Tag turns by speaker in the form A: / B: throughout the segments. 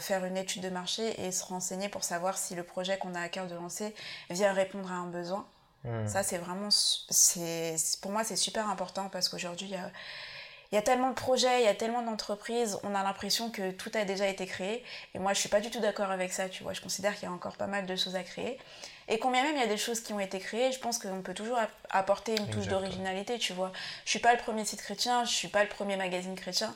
A: faire une étude de marché et se renseigner pour savoir si le projet qu'on a à cœur de lancer vient répondre à un besoin. Hmm. Ça, c'est vraiment, c'est, pour moi, c'est super important parce qu'aujourd'hui, il y a, y a tellement de projets, il y a tellement d'entreprises, on a l'impression que tout a déjà été créé. Et moi, je suis pas du tout d'accord avec ça, tu vois. Je considère qu'il y a encore pas mal de choses à créer. Et combien même il y a des choses qui ont été créées, je pense qu'on peut toujours apporter une touche d'originalité, tu vois. Je suis pas le premier site chrétien, je suis pas le premier magazine chrétien.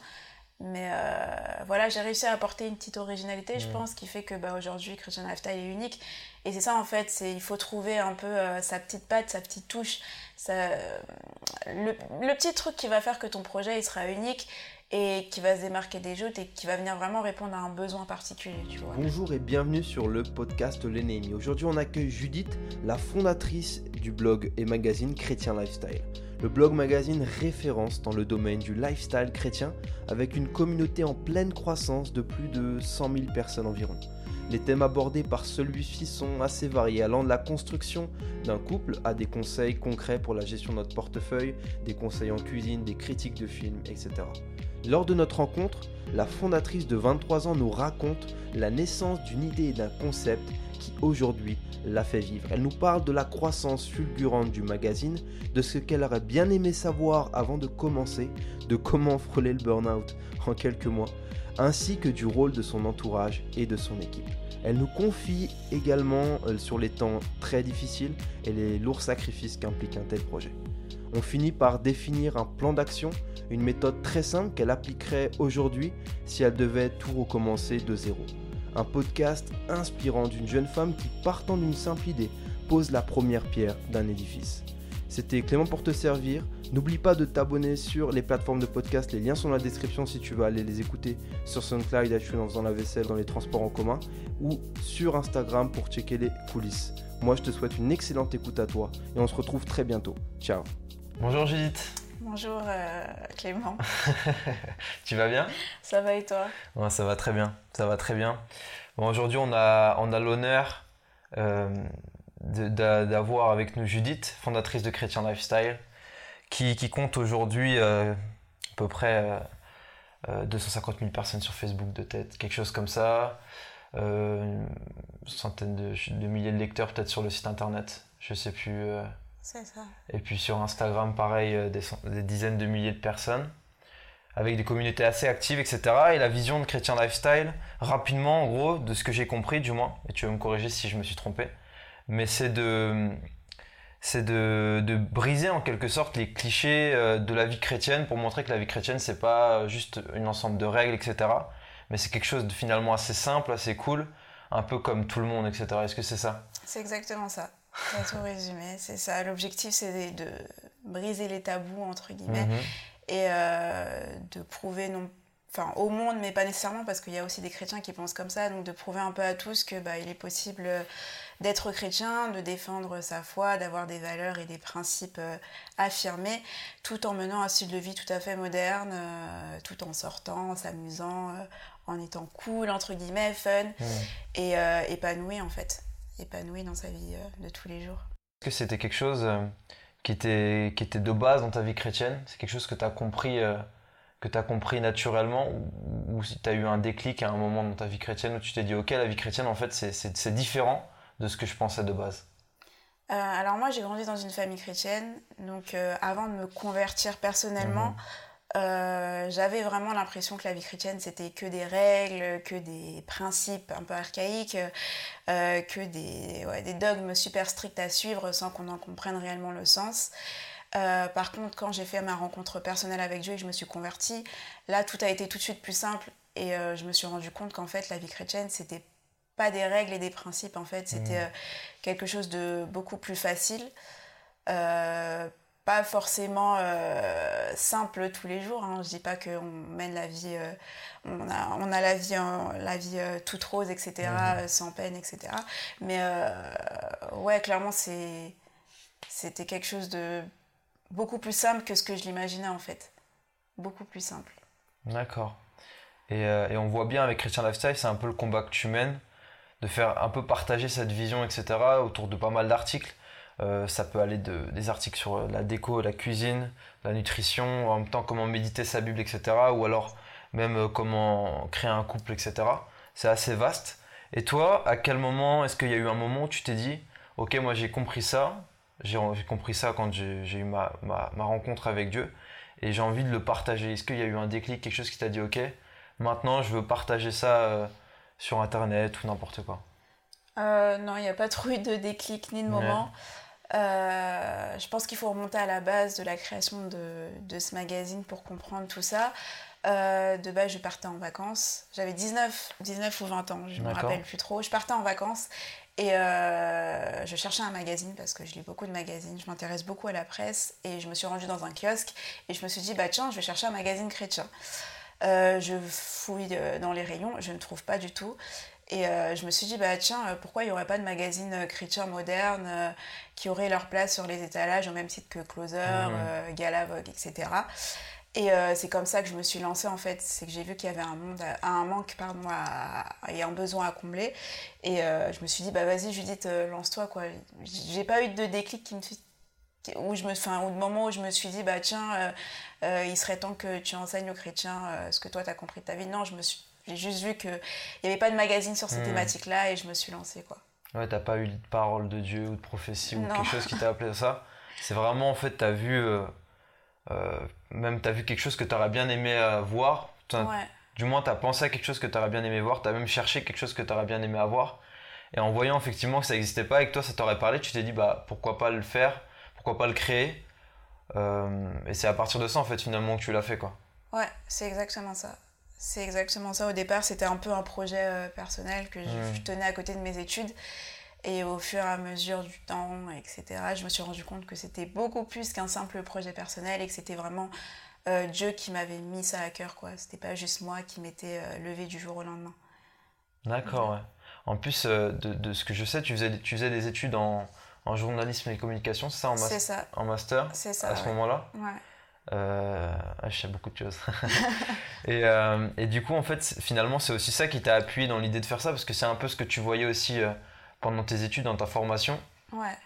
A: Mais euh, voilà, j'ai réussi à apporter une petite originalité, je mm. pense, qui fait que bah, aujourd'hui, Christian Lifestyle est unique. Et c'est ça, en fait, c'est il faut trouver un peu euh, sa petite patte, sa petite touche. Le, le, petit truc qui va faire que ton projet il sera unique et qui va se démarquer des autres et qui va venir vraiment répondre à un besoin particulier. Tu vois.
B: Bonjour et bienvenue sur le podcast L'Ennemi. Aujourd'hui, on accueille Judith, la fondatrice du blog et magazine Chrétien Lifestyle. Le blog magazine référence dans le domaine du lifestyle chrétien avec une communauté en pleine croissance de plus de 100 000 personnes environ. Les thèmes abordés par celui-ci sont assez variés, allant de la construction d'un couple à des conseils concrets pour la gestion de notre portefeuille, des conseils en cuisine, des critiques de films, etc. Lors de notre rencontre, la fondatrice de 23 ans nous raconte la naissance d'une idée et d'un concept aujourd'hui l'a fait vivre. Elle nous parle de la croissance fulgurante du magazine, de ce qu'elle aurait bien aimé savoir avant de commencer, de comment frôler le burn-out en quelques mois, ainsi que du rôle de son entourage et de son équipe. Elle nous confie également euh, sur les temps très difficiles et les lourds sacrifices qu'implique un tel projet. On finit par définir un plan d'action, une méthode très simple qu'elle appliquerait aujourd'hui si elle devait tout recommencer de zéro. Un podcast inspirant d'une jeune femme qui, partant d'une simple idée, pose la première pierre d'un édifice. C'était Clément pour te servir. N'oublie pas de t'abonner sur les plateformes de podcast. Les liens sont dans la description si tu veux aller les écouter sur SoundCloud, iTunes faisant la vaisselle, dans les transports en commun ou sur Instagram pour checker les coulisses. Moi, je te souhaite une excellente écoute à toi et on se retrouve très bientôt. Ciao.
C: Bonjour Judith.
A: Bonjour euh, Clément.
C: tu vas bien?
A: Ça va et toi?
C: Ça va très bien, ça va très bien. Bon, Aujourd'hui on a, on a l'honneur euh, d'avoir avec nous Judith, fondatrice de Chrétien Lifestyle, qui, qui compte aujourd'hui euh, à peu près 250 000 personnes sur Facebook de tête, quelque chose comme ça. une centaine de, de milliers de lecteurs peut-être sur le site internet, je sais plus
A: c'est ça.
C: Et puis sur Instagram, pareil, euh, des, dizaines de milliers de personnes, avec des communautés assez actives, etc. Et la vision de Chrétien Lifestyle, rapidement, en gros, de ce que j'ai compris, du moins, et tu vas me corriger si je me suis trompé, mais c'est de, c'est de, de, briser en quelque sorte les clichés euh, de la vie chrétienne pour montrer que la vie chrétienne, c'est pas juste un ensemble de règles, etc. Mais c'est quelque chose de finalement assez simple, assez cool, un peu comme tout le monde, etc. Est-ce que c'est ça?
A: C'est exactement ça. C'est tout résumé, c'est ça. L'objectif, c'est de briser les tabous, entre guillemets, mhm. et euh, de prouver non, enfin, au monde, mais pas nécessairement, parce qu'il y a aussi des chrétiens qui pensent comme ça, donc de prouver un peu à tous que bah, il est possible d'être chrétien, de défendre sa foi, d'avoir des valeurs et des principes euh, affirmés, tout en menant un style de vie tout à fait moderne, euh, tout en sortant, en s'amusant, en étant cool, entre guillemets, fun, et épanoui en fait épanoui dans sa vie euh, de tous les jours.
C: Est-ce que c'était quelque chose euh, qui, était, qui était de base dans ta vie chrétienne? C'est quelque chose que tu as compris euh, que tu as compris naturellement ou, si tu as eu un déclic à un moment dans ta vie chrétienne où tu t'es dit ok la vie chrétienne en fait c'est différent de ce que je pensais de base?
A: Alors moi j'ai grandi dans une famille chrétienne donc avant de me convertir personnellement mhm. Euh, j'avais vraiment l'impression que la vie chrétienne c'était que des règles, que des principes un peu archaïques, euh, que des, des, dogmes super stricts à suivre sans qu'on en comprenne réellement le sens. Euh, par contre, quand j'ai fait ma rencontre personnelle avec Dieu et que je me suis convertie, là tout a été tout de suite plus simple et je me suis rendu compte qu'en fait la vie chrétienne c'était pas des règles et des principes, en fait c'était mmh. quelque chose de beaucoup plus facile pas forcément euh, simple tous les jours. Hein. Je dis pas qu'on mène la vie, euh, on, a, on a la vie, la vie euh, toute rose, etc., mhm. sans peine, etc. Mais ouais, clairement, c'est, c'était quelque chose de beaucoup plus simple que ce que je l'imaginais en fait. Beaucoup plus simple.
C: D'accord. Et, et, on voit bien avec Christian Lifestyle, c'est un peu le combat que tu mènes, de faire un peu partager cette vision, etc., autour de pas mal d'articles. Euh, ça peut aller de, des articles sur euh, la déco, la cuisine, la nutrition, en même temps comment méditer sa Bible, etc. Ou alors même euh, comment créer un couple, etc. c'est assez vaste. Et toi, à quel moment, est-ce qu'il y a eu un moment où tu t'es dit, ok, moi j'ai compris ça, j'ai compris ça quand j'ai eu ma, ma, ma, rencontre avec Dieu, et j'ai envie de le partager. Est-ce qu'il y a eu un déclic, quelque chose qui t'a dit, ok, maintenant je veux partager ça euh, sur Internet ou n'importe quoi
A: euh, Non, il n'y a pas trop eu de déclic ni de moment. Je pense qu'il faut remonter à la base de la création de, de ce magazine pour comprendre tout ça. Euh, de base, je partais en vacances. J'avais 19, 19 ou 20 ans, je ne me rappelle plus trop. Je partais en vacances et euh, je cherchais un magazine parce que je lis beaucoup de magazines. Je m'intéresse beaucoup à la presse et je me suis rendue dans un kiosque et je me suis dit, bah tiens, je vais chercher un magazine chrétien. je fouille dans les rayons, je ne trouve pas du tout. Et euh, je me suis dit, bah tiens, euh, pourquoi il n'y aurait pas de magazines euh, chrétiens modernes qui auraient leur place sur les étalages au même titre que Closer, Gala, Vogue, etc. Et c'est comme ça que je me suis lancée en fait, c'est que j'ai vu qu'il y avait un, monde un manque pardon, et un besoin à combler. Et je me suis dit, bah vas-y Judith, lance-toi quoi. J'ai pas eu de déclic qui me où je me, enfin, ou de moment où je me suis dit, bah tiens, il serait temps que tu enseignes aux chrétiens ce que toi tu as compris de ta vie. Non, je me suis j'ai juste vu qu'il n'y avait pas de magazine sur ces hmm. thématiques-là et je me suis lancée. Quoi.
C: Ouais, t'as pas eu de parole de Dieu ou de prophétie ou quelque chose qui t'a appelé à ça? C'est vraiment, en fait, t'as vu, euh, euh, même t'as vu quelque chose que t'aurais bien aimé euh, voir? Du moins, t'as pensé à quelque chose que t'aurais bien aimé voir. T'as même cherché quelque chose que t'aurais bien aimé avoir. Et en voyant effectivement que ça n'existait pas et que toi, ça t'aurait parlé, tu t'es dit, bah, pourquoi pas le faire? Pourquoi pas le créer? Et c'est à partir de ça, en fait, finalement, que tu l'as fait, quoi.
A: Ouais, c'est exactement ça. C'est exactement ça. Au départ, c'était un peu un projet euh, personnel que je, tenais à côté de mes études. Et au fur et à mesure du temps, etc., je me suis rendu compte que c'était beaucoup plus qu'un simple projet personnel et que c'était vraiment euh, Dieu qui m'avait mis ça à cœur. quoi. C'était pas juste moi qui m'étais euh, levé du jour au lendemain.
C: D'accord, ouais. En plus de, de, ce que je sais, tu faisais, tu faisais des études en, en journalisme et communication, c'est ça en,
A: ça.
C: en master
A: C'est ça.
C: À ce moment-là?
A: Ouais.
C: Euh, je sais beaucoup de choses. et, euh, et, du coup, en fait, finalement, c'est aussi ça qui t'a appuyé dans l'idée de faire ça, parce que c'est un peu ce que tu voyais aussi euh, pendant tes études, dans ta formation.
A: Ouais.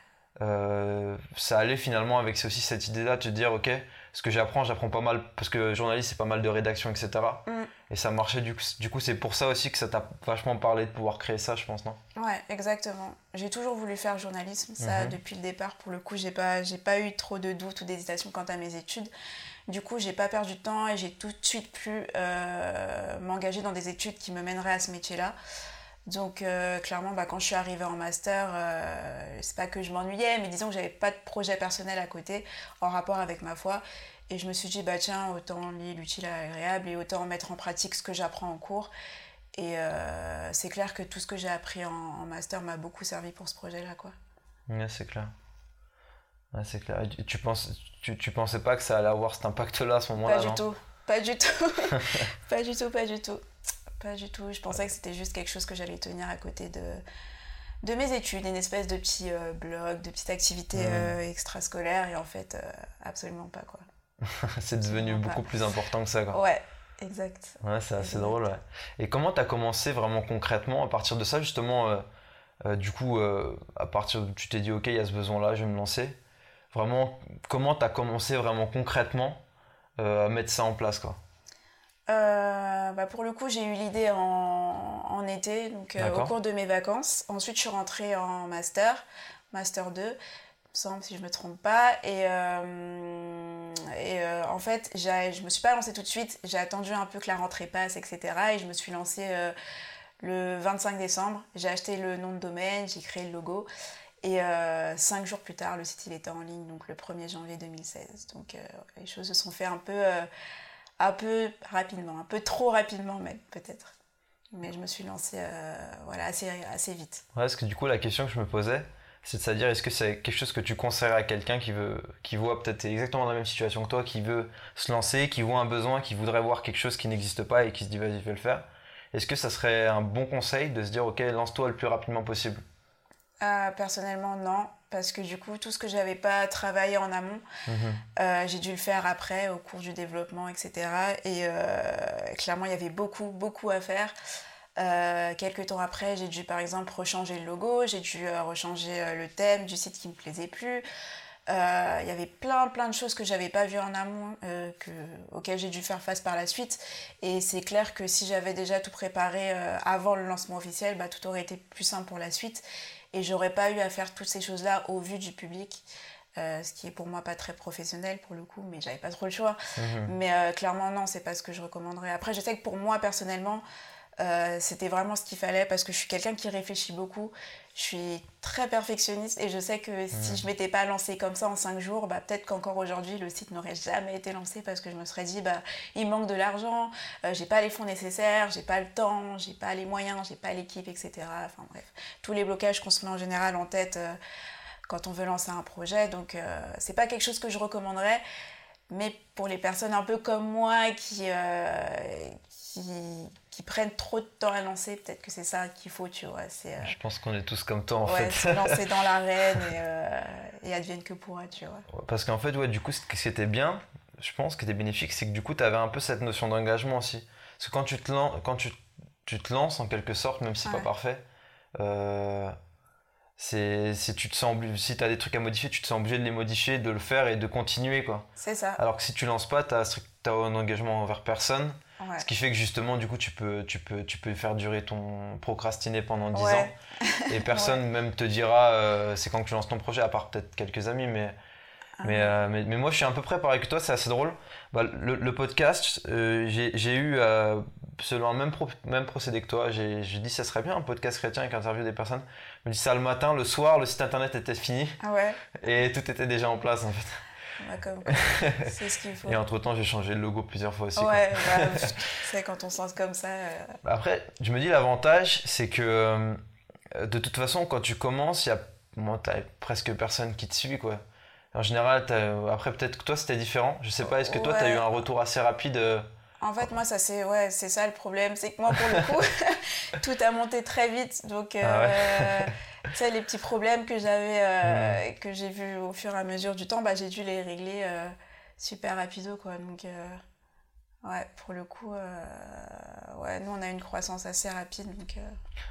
C: Ça allait finalement avec aussi cette idée-là de te dire, ok, ce que j'apprends, j'apprends pas mal, parce que journaliste, c'est pas mal de rédaction, etc. Mm. Et ça marchait, du coup, du coup c'est pour ça aussi que ça t'a vachement parlé de pouvoir créer ça, je pense, non?
A: Ouais, exactement. J'ai toujours voulu faire journalisme, ça, mhm. depuis le départ. Pour le coup, j'ai pas, j'ai pas eu trop de doutes ou d'hésitation quant à mes études. Du coup, j'ai pas perdu de temps et j'ai tout de suite pu euh, m'engager dans des études qui me mèneraient à ce métier-là. Donc euh, clairement, bah, quand je suis arrivée en master, euh, c'est pas que je m'ennuyais, mais disons que j'avais pas de projet personnel à côté en rapport avec ma foi. Et je me suis dit, bah tiens, autant lier l'utile à l'agréable et autant mettre en pratique ce que j'apprends en cours. Et euh, c'est clair que tout ce que j'ai appris en, master m'a beaucoup servi pour ce projet-là. quoi.
C: Ouais, c'est clair. Ouais, c'est clair. tu, penses, tu, tu, pensais pas que ça allait avoir cet impact-là à ce moment-là
A: Pas du tout. Pas du tout. pas du tout, pas du tout. Pas du tout. Je pensais que c'était juste quelque chose que j'allais tenir à côté de, de mes études, une espèce de petit euh, blog, de petite activité euh, extrascolaire, et en fait, euh, absolument pas quoi.
C: c'est devenu beaucoup plus important que ça quoi.
A: Ouais, exact.
C: Ouais, c'est assez drôle. Ouais. Et comment tu as commencé vraiment concrètement à partir de ça, justement, du coup, à partir de tu t'es dit, ok, il y a ce besoin-là, je vais me lancer. Vraiment, comment tu as commencé vraiment concrètement à mettre ça en place quoi?
A: Euh, bah pour le coup, j'ai eu l'idée en, en, été, donc euh, au cours de mes vacances. Ensuite, je suis rentrée en master, master 2, semble si je me trompe pas. Et, euh, et en fait, je me suis pas lancée tout de suite. J'ai attendu un peu que la rentrée passe, etc. Et je me suis lancée le 25 décembre. J'ai acheté le nom de domaine, j'ai créé le logo. Et cinq jours plus tard, le site il était en ligne, donc le 1er janvier 2016. Donc les choses se sont fait un peu un peu rapidement, un peu trop rapidement même peut-être. Mais je me suis lancée euh, voilà, assez, assez vite.
C: Ouais, parce que du coup, la question que je me posais, c'est de se dire est-ce que c'est quelque chose que tu conseillerais à quelqu'un qui veut qui voit peut-être exactement la même situation que toi qui veut se lancer qui voit un besoin qui voudrait voir quelque chose qui n'existe pas et qui se dit vas-y je vais le faire? Est-ce que ça serait un bon conseil de se dire ok lance-toi le plus rapidement possible?
A: Euh, personnellement non parce que du coup, tout ce que j'avais pas travaillé en amont, mhm. euh, j'ai dû le faire après, au cours du développement, etc. Et euh, clairement, il y avait beaucoup, beaucoup à faire. Euh, quelques temps après, j'ai dû par exemple rechanger le logo, j'ai dû rechanger le thème du site qui me plaisait plus. Euh, il y avait plein plein de choses que j'avais pas vues en amont, euh, que, auxquelles j'ai dû faire face par la suite. Et c'est clair que si j'avais déjà tout préparé euh, avant le lancement officiel, bah, tout aurait été plus simple pour la suite. Et j'aurais pas eu à faire toutes ces choses-là au vu du public. ce qui est pour moi pas très professionnel pour le coup, mais j'avais pas trop le choix. Mhm. Mais clairement, non, c'est pas ce que je recommanderais. Après, je sais que pour moi, personnellement, c'était vraiment ce qu'il fallait parce que je suis quelqu'un qui réfléchit beaucoup je suis très perfectionniste et je sais que si je m'étais pas lancée comme ça en 5 jours, bah, peut-être qu'encore aujourd'hui le site n'aurait jamais été lancé parce que je me serais dit bah il manque de l'argent, euh, j'ai pas les fonds nécessaires, j'ai pas le temps, j'ai pas les moyens, j'ai pas l'équipe, etc. Enfin bref, tous les blocages qu'on se met en général en tête euh, quand on veut lancer un projet. Donc euh, c'est pas quelque chose que je recommanderais. Mais pour les personnes un peu comme moi qui, qui, qui prennent trop de temps à lancer, peut-être que c'est ça qu'il faut, tu vois. C'est,
C: euh, Je pense qu'on est tous comme toi, en
A: ouais, fait. se lancer dans l'arène et, euh, et advienne que pourra, tu vois.
C: Parce qu'en fait, ouais, du coup, ce qui était bien, je pense, ce qui était bénéfique, c'est que du coup, tu avais un peu cette notion d'engagement aussi. Parce que quand tu te, lances, quand tu, tu te lances, en quelque sorte, même si c'est pas parfait, euh, c'est si tu te sens si tu as des trucs à modifier tu te sens obligé de les modifier de le faire et de continuer quoi
A: c'est ça
C: alors que si tu lances pas tu as, un engagement envers personne ce qui fait que justement, du coup, tu peux, tu peux, tu peux faire durer ton procrastiner pendant 10 ans. Et personne même te dira euh, c'est quand que tu lances ton projet, à part peut-être quelques amis. Mais, ah euh, mais, mais, moi, je suis un peu près pareil que toi, c'est assez drôle. Bah, le, podcast, euh, j'ai eu, selon le même, même procédé que toi, j'ai dit ça serait bien un podcast chrétien avec interview des personnes. Je me dis ça le matin, le soir, le site internet était fini.
A: Ah.
C: Et tout était déjà en place en fait.
A: c'est ce qu'il faut.
C: Et entre temps, j'ai changé le logo plusieurs fois aussi.
A: Ouais, bah, c'est quand on sent comme ça. Euh.
C: Bah, après, je me dis l'avantage, c'est que euh, de toute façon, quand tu commences, il y a moi, t'as presque personne qui te suit, quoi. En général, après peut-être que toi c'était différent. Je sais pas, est-ce que toi tu as eu un retour assez rapide euh,
A: En fait, moi, ça c'est ouais, c'est ça le problème, c'est que moi pour le coup, tout a monté très vite, donc ah tu sais, les petits problèmes que j'avais, euh, que j'ai vus au fur et à mesure du temps, bah, j'ai dû les régler euh, super rapido, quoi. Donc, euh, ouais, pour le coup, ouais, nous, on a une croissance assez rapide, donc...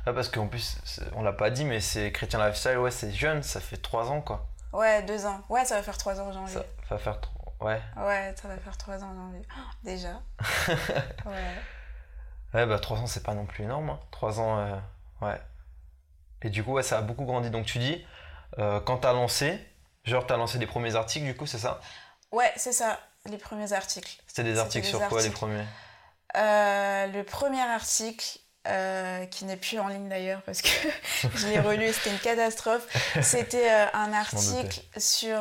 C: Ah, parce qu'en plus, on l'a pas dit, mais c'est Chrétien Lifestyle, ouais, c'est jeune, ça fait trois ans, quoi.
A: Ouais, deux ans. Ouais, ça va faire trois ans en janvier.
C: Ça va faire... Ouais.
A: Ouais, ça va faire trois ans en janvier. Oh, déjà.
C: ouais. Ouais, bah trois ans, c'est pas non plus énorme, hein. Trois ans, ouais. Et du coup, ouais, ça a beaucoup grandi. Donc tu dis, euh, quand tu as lancé, genre tu as lancé les premiers articles, du coup, c'est ça?
A: Ouais, c'est ça, les premiers articles.
C: C'était des articles sur quoi les premiers?
A: Euh, Le premier article, euh, qui n'est plus en ligne d'ailleurs parce que je l'ai relu et c'était une catastrophe. C'était un article sur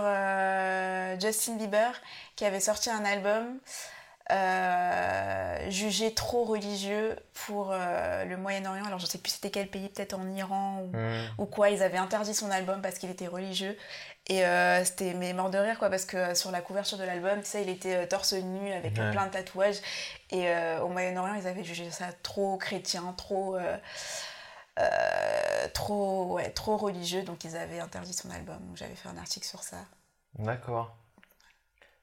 A: Justin Bieber qui avait sorti un album euh, jugé trop religieux pour euh, le Moyen-Orient. Alors je sais plus c'était quel pays, peut-être en Iran hmm. ou, quoi. Ils avaient interdit son album parce qu'il était religieux. Et euh, c'était mais mort de rire quoi parce que sur la couverture de l'album, sais, il était torse nu avec plein de tatouages. Et au Moyen-Orient, ils avaient jugé ça trop chrétien, trop... trop, ouais, trop religieux, donc ils avaient interdit son album. J'avais fait un article sur ça.
C: D'accord.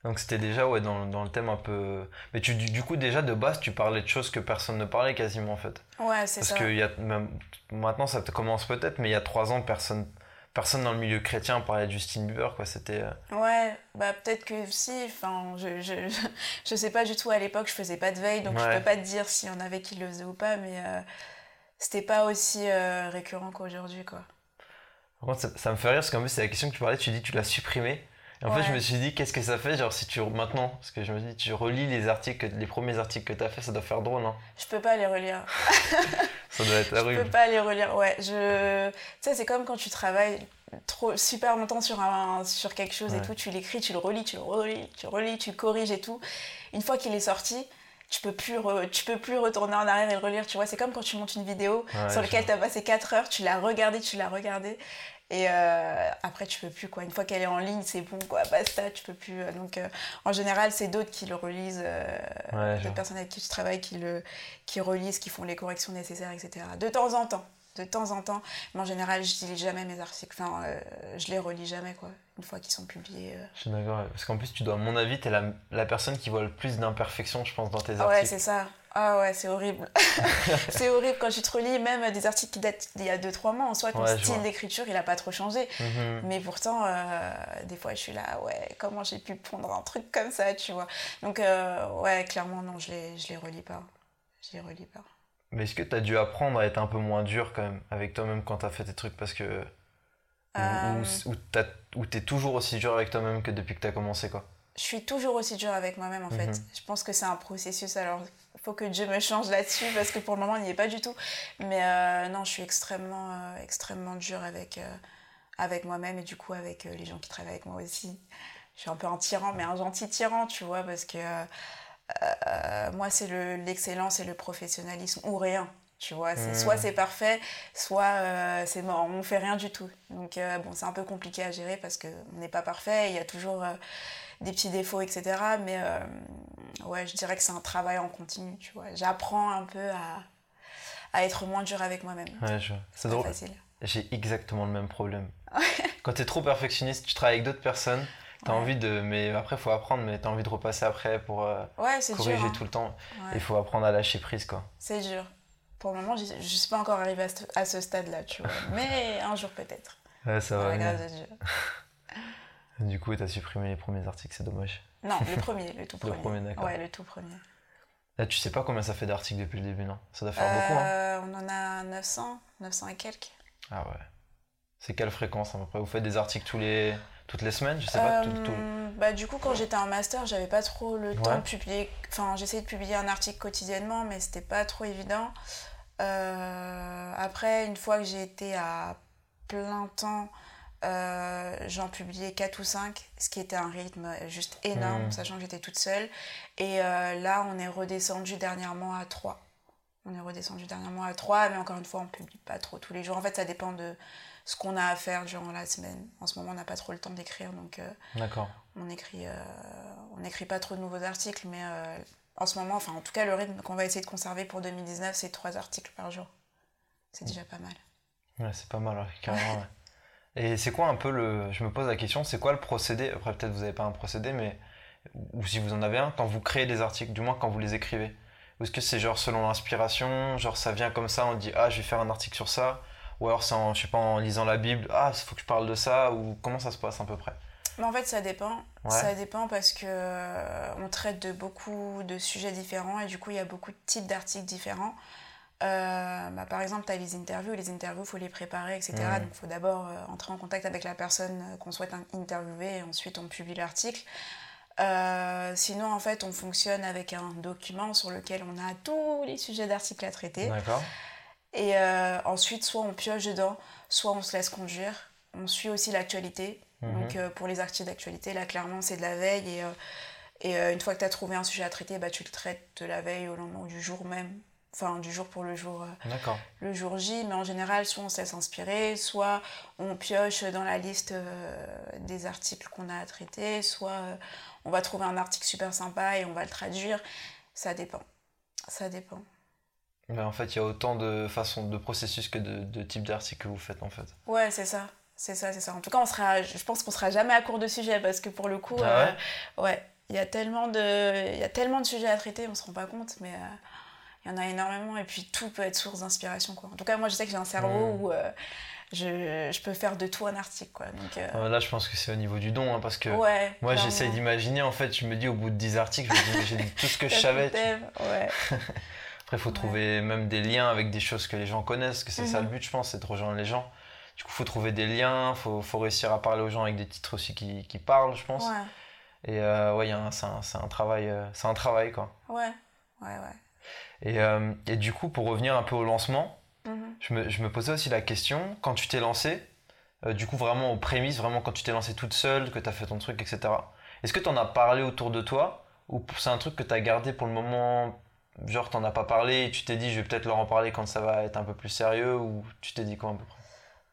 C: Donc c'était déjà ouais, dans, dans, le thème un peu... Mais tu, du, coup déjà de base tu parlais de choses que personne ne parlait quasiment en fait.
A: Ouais c'est
C: ça. Parce que y a, même, maintenant ça commence peut-être mais il y a trois ans personne, personne dans le milieu chrétien parlait de Justin Bieber quoi. C'était...
A: Euh, ouais bah peut-être que si, enfin je, je, je, sais pas du tout à l'époque je faisais pas de veille donc je peux pas te dire s'il y en avait qui le faisaient ou pas mais euh, c'était pas aussi euh, récurrent qu'aujourd'hui quoi.
C: Par contre ça, ça, me fait rire parce qu'en plus c'est la question que tu parlais tu dis tu l'as en fait, je me suis dit, qu'est-ce que ça fait, genre, si tu. Maintenant, parce que je me dis, tu relis les articles, les premiers articles que tu as fait, ça doit faire drôle, hein.
A: Je peux pas les relire.
C: ça doit être horrible.
A: Je peux pas les relire, ouais. Je... Tu sais, c'est comme quand tu travailles trop, super longtemps sur, un, sur quelque chose et tout, tu l'écris, tu le relis, tu le relis, tu relis, tu corriges et tout. Une fois qu'il est sorti, tu peux plus tu peux plus retourner en arrière et le relire tu vois c'est comme quand tu montes une vidéo sur laquelle tu as passé 4 heures tu l'as regardé tu l'as regardé et euh, après, tu peux plus, quoi. Une fois qu'elle est en ligne, c'est bon, quoi, basta, tu peux plus. Euh, donc, euh, en général, c'est d'autres qui le relisent, d'autres personnes avec qui je travaille qui, le, qui relisent, qui font les corrections nécessaires, etc. De temps en temps, de temps en temps. Mais en général, je lis jamais mes articles. Enfin, je les relis jamais, quoi, une fois qu'ils sont publiés.
C: Je suis d'accord. Parce qu'en plus, tu dois, à mon avis, tu es la, la, personne qui voit le plus d'imperfections, je pense, dans tes articles.
A: Ouais, c'est ça. Ah ouais, c'est horrible. c'est horrible quand tu te relis même des articles qui datent d'il y a 2-3 mois. En soi, ton style d'écriture, il n'a pas trop changé. Mhm. Mais pourtant, euh, des fois, je suis là, ouais, comment j'ai pu prendre un truc comme ça, tu vois. Donc, euh, ouais, clairement, non, je les, je les relis pas. Je les relis pas.
C: Mais est-ce que tu as dû apprendre à être un peu moins dur quand même avec toi-même quand tu as fait tes trucs? Parce que. Ou, ou tu es toujours aussi dur avec toi-même que depuis que tu as commencé, quoi?
A: Je suis toujours aussi dure avec moi-même en fait. Mhm. Je pense que c'est un processus. Alors, faut que Dieu me change là-dessus parce que pour le moment, il n'y est pas du tout. Mais euh, non, je suis extrêmement, euh, extrêmement dure avec, euh, avec moi-même et du coup avec les gens qui travaillent avec moi aussi. Je suis un peu un tyran, mais un gentil tyran, tu vois, parce que moi, c'est l'excellence et le professionnalisme ou rien. Tu vois, c'est, soit c'est parfait, soit c'est mort, on ne fait rien du tout. Donc, bon, c'est un peu compliqué à gérer parce qu'on n'est pas parfait. Il y a toujours des petits défauts, etc. Mais euh, ouais, je dirais que c'est un travail en continu, tu vois. J'apprends un peu à, à être moins dur avec moi-même.
C: Ouais, je... C'est drôle. J'ai exactement le même problème. Quand tu es trop perfectionniste, tu travailles avec d'autres personnes, tu as envie de. Mais après, il faut apprendre, mais tu as envie de repasser après pour euh, corriger hein. tout le temps. Il faut apprendre à lâcher prise, quoi.
A: C'est dur. Pour le moment, je ne suis pas encore arrivée à ce, stade-là, tu vois. mais un jour peut-être.
C: Ouais, ça va. Du coup, tu as supprimé les premiers articles, c'est dommage.
A: Non, le premier, le tout premier. le premier, d'accord. Ouais, le tout premier.
C: Là, tu sais pas combien ça fait d'articles depuis le début, non? Ça doit faire beaucoup, hein
A: euh, On en a 900, 900 et quelques.
C: Ah ouais. C'est quelle fréquence à peu près? Vous faites des articles tous les... toutes les semaines? Je sais pas.
A: Euh, bah, du coup, quand j'étais en master, j'avais pas trop le temps de publier. Enfin, j'essayais de publier un article quotidiennement, mais c'était pas trop évident. Euh, après, une fois que j'ai été à plein temps euh, j'en publiais 4 ou 5, ce qui était un rythme juste énorme, hmm. sachant que j'étais toute seule. Et euh, là, on est redescendu dernièrement à 3. On est redescendu dernièrement à 3, mais encore une fois, on ne publie pas trop tous les jours. En fait, ça dépend de ce qu'on a à faire durant la semaine. En ce moment, on n'a pas trop le temps d'écrire, donc euh, on écrit, on n'écrit pas trop de nouveaux articles, mais en ce moment, enfin en tout cas, le rythme qu'on va essayer de conserver pour 2019, c'est 3 articles par jour. C'est déjà pas mal.
C: Ouais, c'est pas mal, carrément. Et c'est quoi un peu le. Je me pose la question, c'est quoi le procédé? Après, peut-être vous n'avez pas un procédé, mais. Ou si vous en avez un, quand vous créez des articles, du moins quand vous les écrivez. Est-ce que c'est genre selon l'inspiration Genre ça vient comme ça, on dit ah, je vais faire un article sur ça Ou alors c'est en, je sais pas, en lisant la Bible, ah, il faut que je parle de ça Ou comment ça se passe à peu près?
A: Mais en fait, ça dépend. Ça dépend parce que euh, on traite de beaucoup de sujets différents et du coup, il y a beaucoup de types d'articles différents. Euh, bah, par exemple, tu as les interviews. Les interviews, il faut les préparer, etc. Donc, il faut d'abord euh, entrer en contact avec la personne euh, qu'on souhaite interviewer et ensuite on publie l'article. sinon, en fait, on fonctionne avec un document sur lequel on a tous les sujets d'articles à traiter.
C: D'accord.
A: Et ensuite, soit on pioche dedans, soit on se laisse conduire. On suit aussi l'actualité. Mhm. Donc, pour les articles d'actualité, là, clairement, c'est de la veille. Et, et une fois que tu as trouvé un sujet à traiter, bah, tu le traites de la veille au lendemain ou du jour même enfin du jour pour le jour
C: euh,
A: le jour J mais en général soit on se laisse inspirer soit on pioche dans la liste euh, des articles qu'on a à traiter soit euh, on va trouver un article super sympa et on va le traduire. Ça dépend. Ça dépend.
C: Mais en fait il y a autant de façons de processus que de, types d'articles que vous faites en fait.
A: Ouais c'est ça. C'est ça c'est ça. En tout cas on sera je pense qu'on sera jamais à court de sujet parce que pour le coup
C: ah
A: ouais il y a tellement de il y a tellement de sujets à traiter on se rend pas compte mais il y en a énormément et puis tout peut être source d'inspiration quoi. En tout cas moi je sais que j'ai un cerveau où euh, je, je, peux faire de tout un article quoi. Donc,
C: euh, Là je pense que c'est au niveau du don hein, parce que moi j'essaye d'imaginer en fait je me dis au bout de 10 articles je me dis j'ai dit tout ce que je savais.
A: Ouais.
C: Après il faut trouver même des liens avec des choses que les gens connaissent que c'est ça le mhm. but je pense c'est de rejoindre les gens. Du coup il faut trouver des liens, il faut, faut, réussir à parler aux gens avec des titres aussi qui, qui parlent je pense. Et euh, ouais c'est un, un, travail c'est un travail quoi.
A: Ouais ouais ouais.
C: Et, euh, et, du coup, pour revenir un peu au lancement, mhm. je, me, je, me, posais aussi la question, quand tu t'es lancé, euh, du coup vraiment aux prémices, vraiment quand tu t'es lancé toute seule, que tu as fait ton truc, etc. Est-ce que tu en as parlé autour de toi ou c'est un truc que tu as gardé pour le moment Genre, t'en as pas parlé et tu t'es dit, je vais peut-être leur en parler quand ça va être un peu plus sérieux ou tu t'es dit quoi à peu près?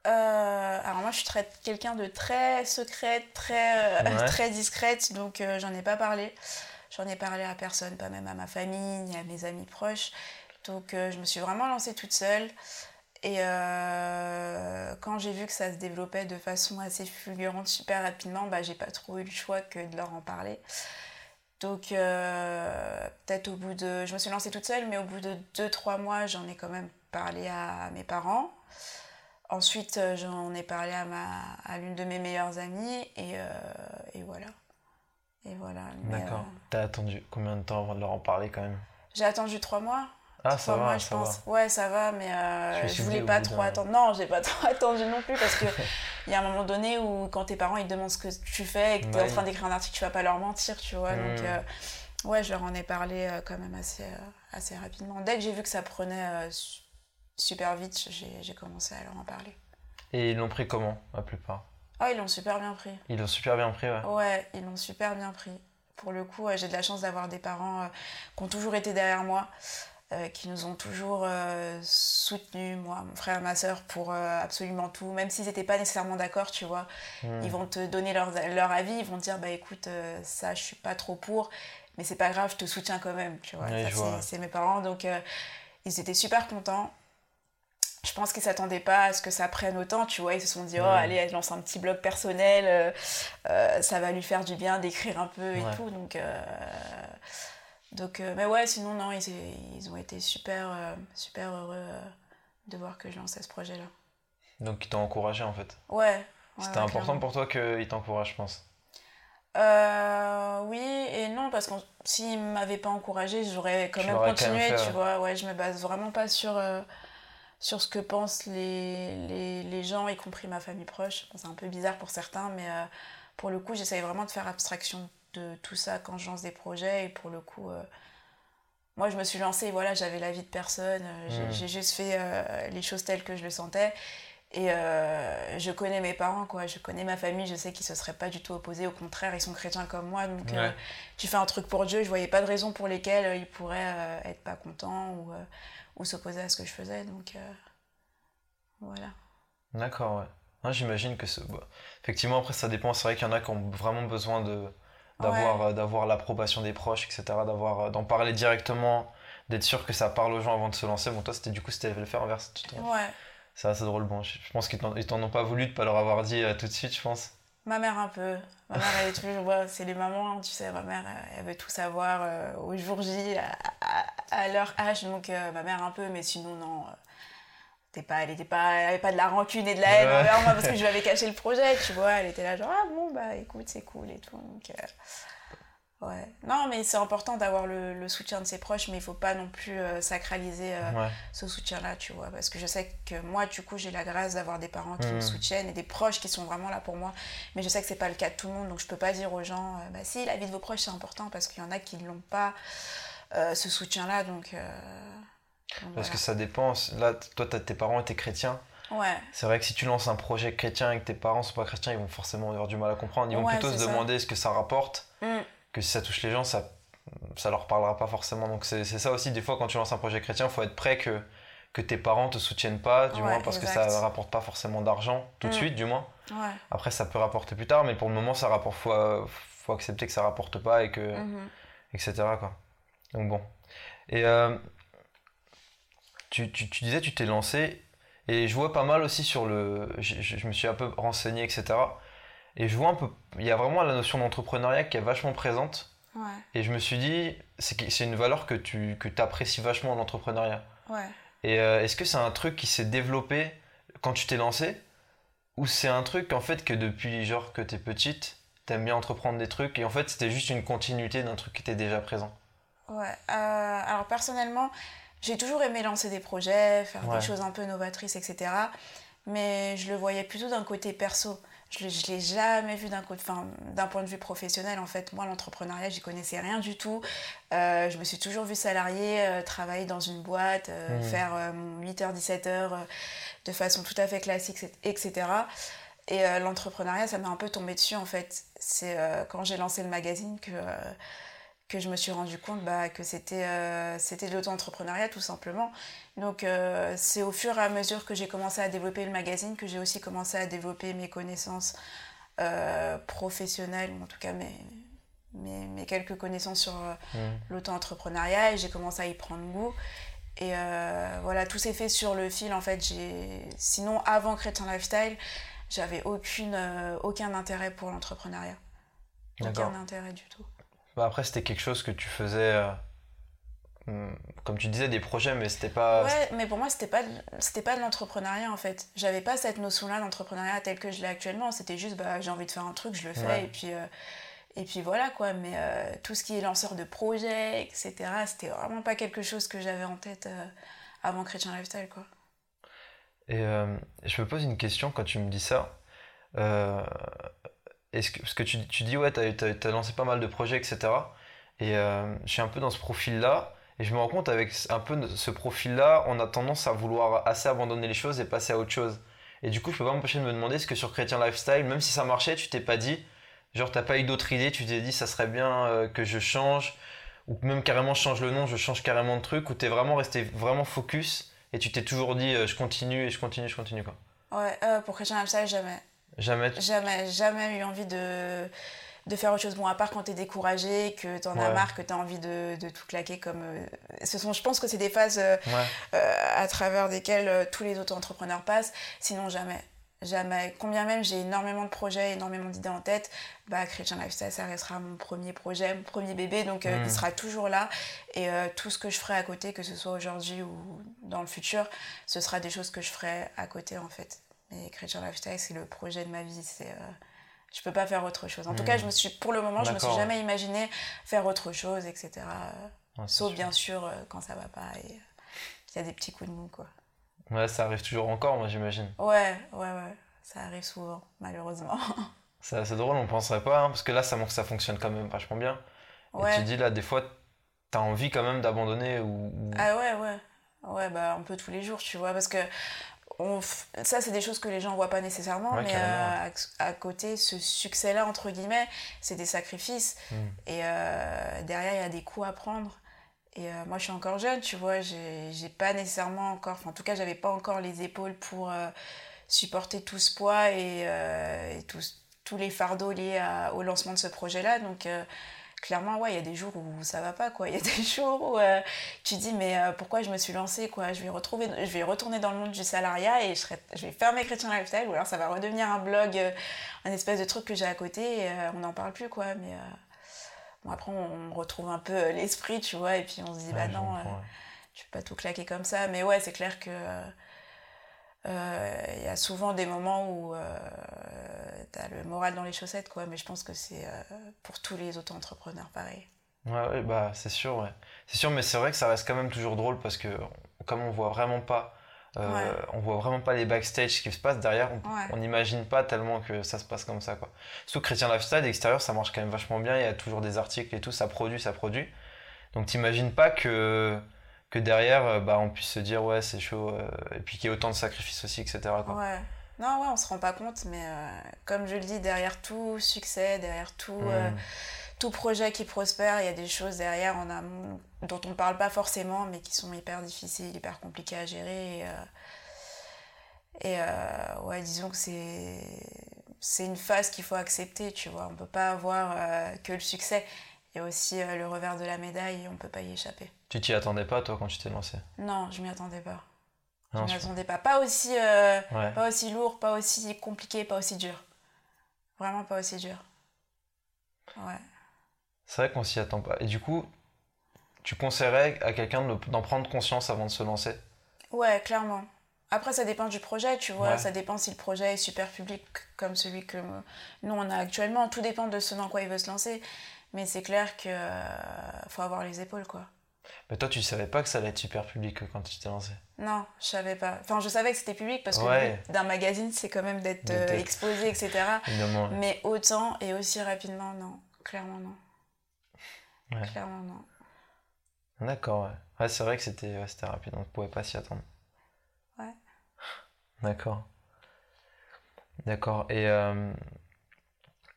A: Euh, alors moi je suis quelqu'un de très secret, très, très discrète, donc j'en ai pas parlé. J'en ai parlé à personne, pas même à ma famille, ni à mes amis proches. Donc euh, je me suis vraiment lancée toute seule. Et euh, quand j'ai vu que ça se développait de façon assez fulgurante, super rapidement, bah, j'ai pas trop eu le choix que de leur en parler. Donc, peut-être au bout de. Je me suis lancée toute seule, mais au bout de 2-3 mois, j'en ai quand même parlé à mes parents. Ensuite, euh, j'en ai parlé à, ma, à l'une de mes meilleures amies euh, et voilà. Et voilà.
C: D'accord. Euh, T'as attendu combien de temps avant de leur en parler quand même
A: J'ai attendu trois mois.
C: Ah, ça va,
A: je pense. Ouais, ça va, mais je, voulais pas trop attendre. Non, j'ai pas trop attendu non plus parce que il y a un moment donné où quand tes parents ils te demandent ce que tu fais et que tu es en train d'écrire un article, tu vas pas leur mentir, tu vois. Donc, hmm. ouais, je leur en ai parlé quand même assez, assez rapidement. Dès que j'ai vu que ça prenait super vite, j'ai commencé à leur en parler.
C: Et ils l'ont pris comment, la plupart?
A: Ah, ils l'ont super bien pris.
C: Ils l'ont super bien pris, ouais.
A: Ouais, ils l'ont super bien pris. Pour le coup, j'ai de la chance d'avoir des parents euh, qui ont toujours été derrière moi, euh, qui nous ont toujours euh, soutenus, moi, mon frère et ma soeur, pour absolument tout. Même s'ils n'étaient pas nécessairement d'accord, tu vois. Hmm. Ils vont te donner leur, leur, avis, ils vont te dire, bah écoute, ça, je suis pas trop pour, mais c'est pas grave, je te soutiens quand même, tu vois. c'est mes parents, donc ils étaient super contents je pense qu'ils s'attendaient pas à ce que ça prenne autant, tu vois, ils se sont dit, oh, allez, elle lance un petit blog personnel, euh, euh, ça va lui faire du bien d'écrire un peu et tout, donc... Euh, donc, mais ouais, sinon, non, ils, ils ont été super, super heureux de voir que je lançais ce projet-là.
C: Donc, ils t'ont encouragé, en fait
A: Ouais.
C: C'était important pour toi qu'ils t'encouragent, je pense
A: oui et non, parce que s'ils ne m'avaient pas encouragé, j'aurais quand même continué, tu vois. Ouais, je me base vraiment pas sur sur ce que pensent les, les, les, gens, y compris ma famille proche. c'est un peu bizarre pour certains, mais euh, pour le coup, j'essaye vraiment de faire abstraction de tout ça quand je lance des projets. Et pour le coup, euh, moi, je me suis lancée, voilà, j'avais la vie de personne, euh, mmh. j'ai juste fait les choses telles que je le sentais. Et je connais mes parents, quoi. Je connais ma famille, je sais qu'ils se seraient pas du tout opposés. Au contraire, ils sont chrétiens comme moi. Donc, tu fais un truc pour Dieu, je voyais pas de raison pour lesquelles ils pourraient être pas contents ou ou s'opposer à ce que je faisais. Donc euh, voilà.
C: D'accord, ouais. J'imagine que bah, effectivement après ça dépend. C'est vrai qu'il y en a qui ont vraiment besoin de d'avoir euh, d'avoir l'approbation des proches, etc. D'avoir euh, d'en parler directement, d'être sûr que ça parle aux gens avant de se lancer. Bon toi c'était du coup c'était le faire inverse.
A: Ouais.
C: C'est assez drôle. Bon, je pense qu'ils t'en ont pas voulu de pas leur avoir dit tout de suite, je pense.
A: Ma mère un peu. Ma mère, elle est toujours, c'est les mamans, hein, tu sais, ma mère, elle veut tout savoir euh, au jour J, à, leur âge, donc euh, ma mère un peu, mais sinon, non. Euh, pas, elle n'avait pas, pas de la rancune et de la haine envers moi parce que je lui avais caché le projet, tu vois. Elle était là, genre, ah bon, bah écoute, c'est cool et tout. Donc, Ouais. Non, mais c'est important d'avoir le, soutien de ses proches, mais il faut pas non plus euh, sacraliser euh, ce soutien-là, tu vois. Parce que je sais que moi, du coup, j'ai la grâce d'avoir des parents qui me mmh. soutiennent et des proches qui sont vraiment là pour moi. Mais je sais que c'est pas le cas de tout le monde, donc je peux pas dire aux gens, euh, bah si, la vie de vos proches, c'est important, parce qu'il y en a qui n'ont pas ce soutien-là, donc,
C: Parce que ça dépend. Là, toi, as tes parents étaient chrétiens.
A: Ouais.
C: C'est vrai que si tu lances un projet chrétien et que tes parents sont pas chrétiens, ils vont forcément avoir du mal à comprendre. Ils vont plutôt se demander ce que ça rapporte. Mmh que si ça touche les gens, ça ça leur parlera pas forcément. Donc c'est ça aussi, des fois, quand tu lances un projet chrétien, il faut être prêt que, que tes parents te soutiennent pas, du moins, parce que ça ne rapporte pas forcément d'argent, tout de mm. suite, du moins. Après, ça peut rapporter plus tard, mais pour le moment, ça rapporte. faut, faut accepter que ça rapporte pas et que. Mm-hmm. etc. Quoi. Donc bon. Et euh, tu, tu, tu, disais, tu t'es lancé, et je vois pas mal aussi sur le. Je, je me suis un peu renseigné, etc. Et je vois un peu, il y a vraiment la notion d'entrepreneuriat qui est vachement présente.
A: Ouais.
C: Et je me suis dit, c'est une valeur que tu que apprécies vachement l'entrepreneuriat.
A: Ouais.
C: Et euh, est-ce que c'est un truc qui s'est développé quand tu t'es lancé? Ou c'est un truc en fait que depuis genre que t'es petite, t'aimes bien entreprendre des trucs et en fait c'était juste une continuité d'un truc qui était déjà présent?
A: Ouais. Euh, alors personnellement, j'ai toujours aimé lancer des projets, faire des choses un peu novatrices, etc. Mais je le voyais plutôt d'un côté perso je ne l'ai jamais vu d'un point de vue professionnel. En fait, moi, l'entrepreneuriat, j'y connaissais rien du tout. Euh, je me suis toujours vue salariée, euh, travailler dans une boîte, euh, mmh. faire mon 8h, 17h de façon tout à fait classique, etc. Et l'entrepreneuriat, ça m'a un peu tombé dessus, en fait. C'est quand j'ai lancé le magazine que que je me suis rendu compte bah, que c'était euh, c'était de l'auto-entrepreneuriat tout simplement. Donc euh, c'est au fur et à mesure que j'ai commencé à développer le magazine que j'ai aussi commencé à développer mes connaissances euh, professionnelles, ou en tout cas mes, mes, mes quelques connaissances sur mmh. l'auto-entrepreneuriat et j'ai commencé à y prendre goût. Et voilà, tout s'est fait sur le fil en fait. Sinon, avant Chrétien Lifestyle, j'avais aucune, aucun intérêt pour l'entrepreneuriat. Aucun intérêt du tout.
C: Bah après, c'était quelque chose que tu faisais. Hmm, comme tu disais, des projets, mais c'était pas.
A: Ouais, mais pour moi, c'était pas, c'était pas de l'entrepreneuriat en fait. J'avais pas cette notion-là d'entrepreneuriat telle que je l'ai actuellement. C'était juste, bah, j'ai envie de faire un truc, je le fais, et puis. Euh, et puis voilà quoi, mais euh, tout ce qui est lanceur de projets, etc., c'était vraiment pas quelque chose que j'avais en tête euh, avant Chrétien Lifestyle quoi.
C: Et je me pose une question quand tu me dis ça. Est-ce que, parce que tu, tu dis, ouais, tu as, lancé pas mal de projets, etc. Et je suis un peu dans ce profil-là. Et je me rends compte avec un peu ce profil-là, on a tendance à vouloir assez abandonner les choses et passer à autre chose. Et du coup, je peux pas m'empêcher de me demander ce que sur Chrétien Lifestyle, même si ça marchait, tu t'es pas dit, genre t'as pas eu d'autres idées, tu t'es dit ça serait bien euh, que je change, ou même carrément je change le nom, je change carrément de truc, ou t'es vraiment resté vraiment focus et tu t'es toujours dit euh, je continue et je continue, je continue quoi.
A: Ouais, euh, pour Chrétien Lifestyle, jamais.
C: Jamais.
A: Jamais, jamais eu envie de de faire autre chose. Bon, à part quand tu es découragé, que tu en as marre, que tu as envie de, de, tout claquer comme... Euh, ce sont, je pense que c'est des phases euh, euh, à travers desquelles tous les auto-entrepreneurs passent. Sinon, jamais. Jamais. Combien même j'ai énormément de projets, énormément d'idées en tête, bah, Christian Lifestyle, ça restera mon premier projet, mon premier bébé, donc il hmm. sera toujours là. Et tout ce que je ferai à côté, que ce soit aujourd'hui ou dans le futur, ce sera des choses que je ferai à côté en fait. Mais Christian Lifestyle, c'est le projet de ma vie. C'est je peux pas faire autre chose. En tout cas, je me suis, pour le moment, je me suis jamais imaginé faire autre chose, etc. Sauf bien sûr euh, quand ça va pas et euh, il y a des petits coups de mou, quoi.
C: Ouais, ça arrive toujours encore, moi, j'imagine.
A: Ouais, ouais, ouais. Ça arrive souvent, malheureusement.
C: C'est assez drôle, on penserait pas, hein, parce que là, ça montre que ça fonctionne quand même vachement bien. Et tu dis, là, des fois, t'as envie quand même d'abandonner ou...
A: Ah ouais, ouais. Ouais, bah, un peu tous les jours, tu vois, parce que ça, c'est des choses que les gens voient pas nécessairement, mais euh, à, côté, ce succès-là, entre guillemets, c'est des sacrifices. Hmm. Et euh, derrière, il y a des coups à prendre. Et euh, moi, je suis encore jeune, tu vois, j'ai pas nécessairement encore, en tout cas, j'avais pas encore les épaules pour supporter tout ce poids et, et tous, tous les fardeaux liés au lancement de ce projet-là. Donc, clairement, ouais, il y a des jours où ça va pas, quoi. Il y a des jours où euh, tu dis, mais euh, pourquoi je me suis lancée, quoi? Je vais, retrouver, je vais retourner dans le monde du salariat et je, serai, je vais fermer Chrétien Lifestyle ou alors ça va redevenir un blog, euh, un espèce de truc que j'ai à côté et on n'en parle plus, quoi. Mais bon, après, on, retrouve un peu l'esprit, tu vois, et puis on se dit, bah non, tu peux pas tout claquer comme ça. Mais ouais, c'est clair que il y a souvent des moments où t'as le moral dans les chaussettes, quoi. Mais je pense que c'est euh, pour tous les auto-entrepreneurs pareil.
C: Ouais, bah c'est sûr, ouais. C'est sûr, mais c'est vrai que ça reste quand même toujours drôle parce que comme on voit vraiment pas, euh, on voit vraiment pas les backstage ce qui se passe derrière, on n'imagine pas tellement que ça se passe comme ça, quoi. Surtout Chrétien Lifestyle, extérieur, ça marche quand même vachement bien, il y a toujours des articles et tout, ça produit, ça produit. Donc t'imagines pas que que derrière, euh, bah, on puisse se dire ouais c'est chaud, et puis qu'il y ait autant de sacrifices aussi, etc. Quoi.
A: Ouais. Non, ouais, on se rend pas compte, mais euh, comme je le dis, derrière tout succès, derrière tout, euh, tout projet qui prospère, il y a des choses derrière en amont dont on ne parle pas forcément, mais qui sont hyper difficiles, hyper compliquées à gérer. Et, euh, ouais, disons que c'est, c'est une phase qu'il faut accepter, tu vois. On ne peut pas avoir que le succès. Il y a aussi le revers de la médaille on ne peut pas y échapper.
C: Tu t'y attendais pas, toi, quand tu t'es lancé?
A: Non, je m'y attendais pas. Je ne m'attendais pas. Pas aussi, euh, pas aussi lourd, pas aussi compliqué, pas aussi dur. Vraiment pas aussi dur. Ouais.
C: C'est vrai qu'on s'y attend pas. Et du coup, tu conseillerais à quelqu'un d'en prendre conscience avant de se lancer?
A: Ouais, clairement. Après, ça dépend du projet, tu vois. Ça dépend si le projet est super public comme celui que nous, on a actuellement. Tout dépend de ce dans quoi il veut se lancer. Mais c'est clair qu'il euh, faut avoir les épaules, quoi.
C: Mais toi, tu savais pas que ça allait être super public quand tu t'es lancé?
A: Non, je savais pas. Enfin, je savais que c'était public parce que d'un magazine, c'est quand même d'être euh, exposé, etc. Mais autant et aussi rapidement, non. Clairement, non. Clairement, non.
C: D'accord, ouais. ouais c'est vrai que c'était rapide, on ne pouvait pas s'y attendre.
A: Ouais.
C: D'accord. D'accord. Et, euh,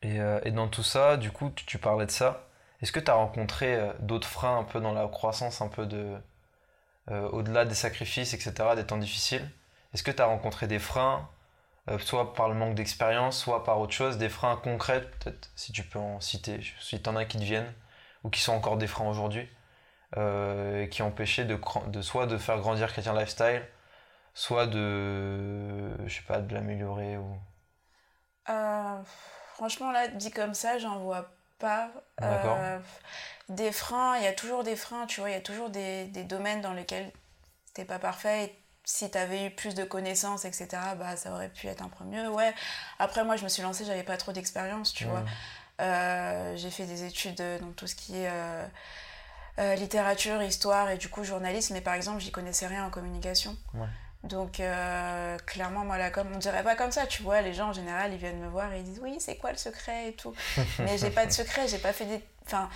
C: et, euh, et, dans tout ça, du coup, tu parlais de ça. Est-ce que tu as rencontré euh, d'autres freins un peu dans la croissance, un peu de. Euh, au-delà des sacrifices, etc., des temps difficiles? Est-ce que tu as rencontré des freins, soit par le manque d'expérience, soit par autre chose, des freins concrets, peut-être, si tu peux en citer, si tu en as qui te viennent, ou qui sont encore des freins aujourd'hui, qui empêché de, de, soit de faire grandir Chrétien Lifestyle, soit de. je sais pas, de l'améliorer ou?
A: Franchement, là, dit comme ça, j'en vois pas. des freins, il y a toujours des freins, tu vois, il y a toujours des, des domaines dans lesquels t'es pas parfait. Et si t'avais eu plus de connaissances, etc., bah, ça aurait pu être un peu mieux. Ouais. Après, moi, je me suis lancée, j'avais pas trop d'expérience, tu vois. j'ai fait des études dans tout ce qui est euh, littérature, histoire et du coup journalisme, mais par exemple, j'y connaissais rien en communication. Donc, euh, clairement, moi, la com, on dirait pas comme ça, tu vois. Les gens, en général, ils viennent me voir et ils disent Oui, c'est quoi le secret et tout. Mais j'ai pas de secret, j'ai pas fait des. Enfin,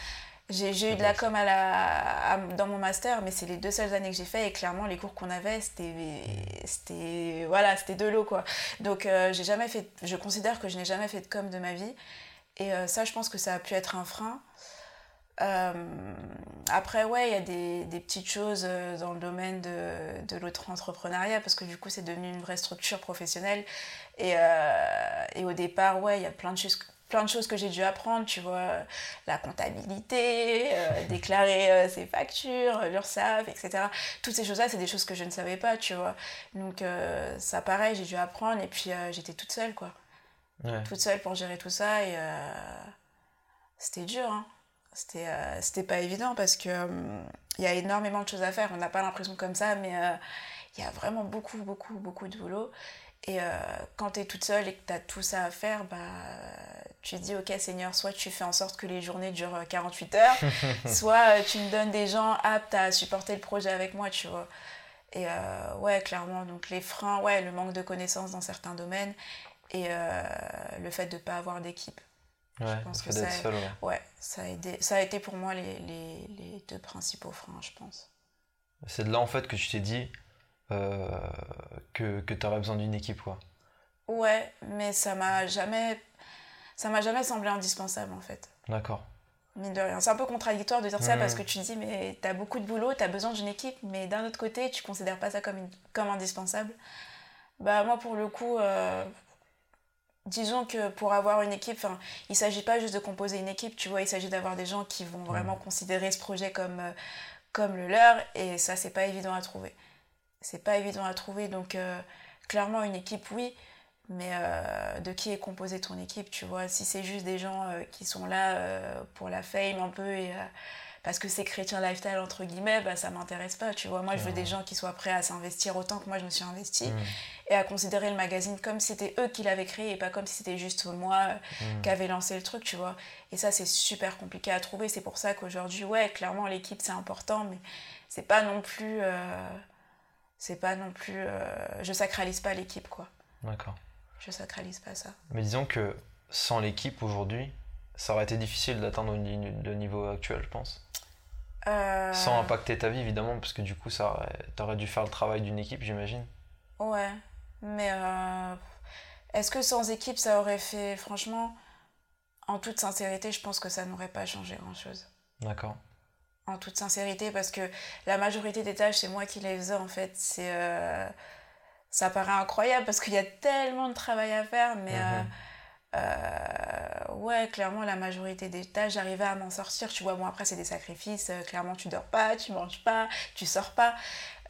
A: j'ai eu de la com à la, dans mon master, mais c'est les deux seules années que j'ai fait et clairement, les cours qu'on avait, c'était. Voilà, c'était de l'eau, quoi. Donc, euh, j'ai jamais fait. Je considère que je n'ai jamais fait de com de ma vie. Et ça, je pense que ça a pu être un frein. Euh, après, ouais, il y a des, des, petites choses euh, dans le domaine de, de l'auto-entrepreneuriat parce que du coup, c'est devenu une vraie structure professionnelle. Et, euh, et au départ, ouais, il y a plein de choses plein de choses que j'ai dû apprendre, tu vois, la comptabilité, déclarer ses factures, l'URSSAF, etc. Toutes ces choses-là, c'est des choses que je ne savais pas, tu vois. Donc ça, pareil, j'ai dû apprendre et puis j'étais toute seule, quoi. Toute seule pour gérer tout ça et c'était dur, hein. C'était euh, c'était pas évident parce que euh, il y a énormément de choses à faire. On n'a pas l'impression comme ça, mais euh, il y a vraiment beaucoup, beaucoup, beaucoup de boulot. Et quand tu es toute seule et que tu as tout ça à faire, bah, tu te dis, ok Seigneur, soit tu fais en sorte que les journées durent 48 heures, soit tu me donnes des gens aptes à supporter le projet avec moi, tu vois. Et ouais, clairement, donc les freins, ouais, le manque de connaissances dans certains domaines et le fait de ne pas avoir d'équipe.
C: Ouais, je pense que ça, seul,
A: ouais. ça, a aidé, ça a été pour moi les, les, les deux principaux freins, je pense.
C: C'est de là en fait que tu t'es dit euh, que, que tu aurais besoin d'une équipe, quoi.
A: Ouais, mais ça m'a jamais, ça m'a jamais semblé indispensable en fait.
C: D'accord.
A: Mine de rien. C'est un peu contradictoire de dire ça parce que tu dis, mais t'as beaucoup de boulot, t'as besoin d'une équipe, mais d'un autre côté, tu considères pas ça comme, comme indispensable. Bah, moi, pour le coup, euh, disons que pour avoir une équipe, il ne s'agit pas juste de composer une équipe, tu vois, il s'agit d'avoir des gens qui vont vraiment considérer ce projet comme, euh, comme le leur, et ça, c'est pas évident à trouver. C'est pas évident à trouver, donc euh, clairement, une équipe, oui, mais euh, de qui est composée ton équipe, tu vois, si c'est juste des gens qui sont là pour la fame un peu et parce que c'est chrétien lifestyle entre guillemets, bah, ça m'intéresse pas, tu vois. Moi, je veux des gens qui soient prêts à s'investir autant que moi je me suis investie et à considérer le magazine comme si c'était eux qui l'avaient créé et pas comme si c'était juste moi mmh. qui avait lancé le truc, tu vois. Et ça, c'est super compliqué à trouver. C'est pour ça qu'aujourd'hui, ouais, clairement, l'équipe c'est important, mais c'est pas non plus, euh, c'est pas non plus, euh, je sacralise pas l'équipe, quoi.
C: D'accord.
A: Je sacralise pas ça.
C: Mais disons que sans l'équipe aujourd'hui, ça aurait été difficile d'atteindre le niveau actuel, je pense. Euh, Sans impacter ta vie, évidemment, parce que du coup, ça t'aurais dû faire le travail d'une équipe, j'imagine.
A: Ouais, mais euh, est-ce que sans équipe, ça aurait fait, franchement, en toute sincérité, je pense que ça n'aurait pas changé grand-chose.
C: D'accord.
A: En toute sincérité, parce que la majorité des tâches, c'est moi qui les faisais, en fait. C'est, euh, ça paraît incroyable, parce qu'il y a tellement de travail à faire, mais... Mhm. Euh, ouais, clairement, la majorité des tâches, j'arrivais à m'en sortir. Tu vois, bon, après, c'est des sacrifices. Euh, clairement, tu dors pas, tu manges pas, tu sors pas.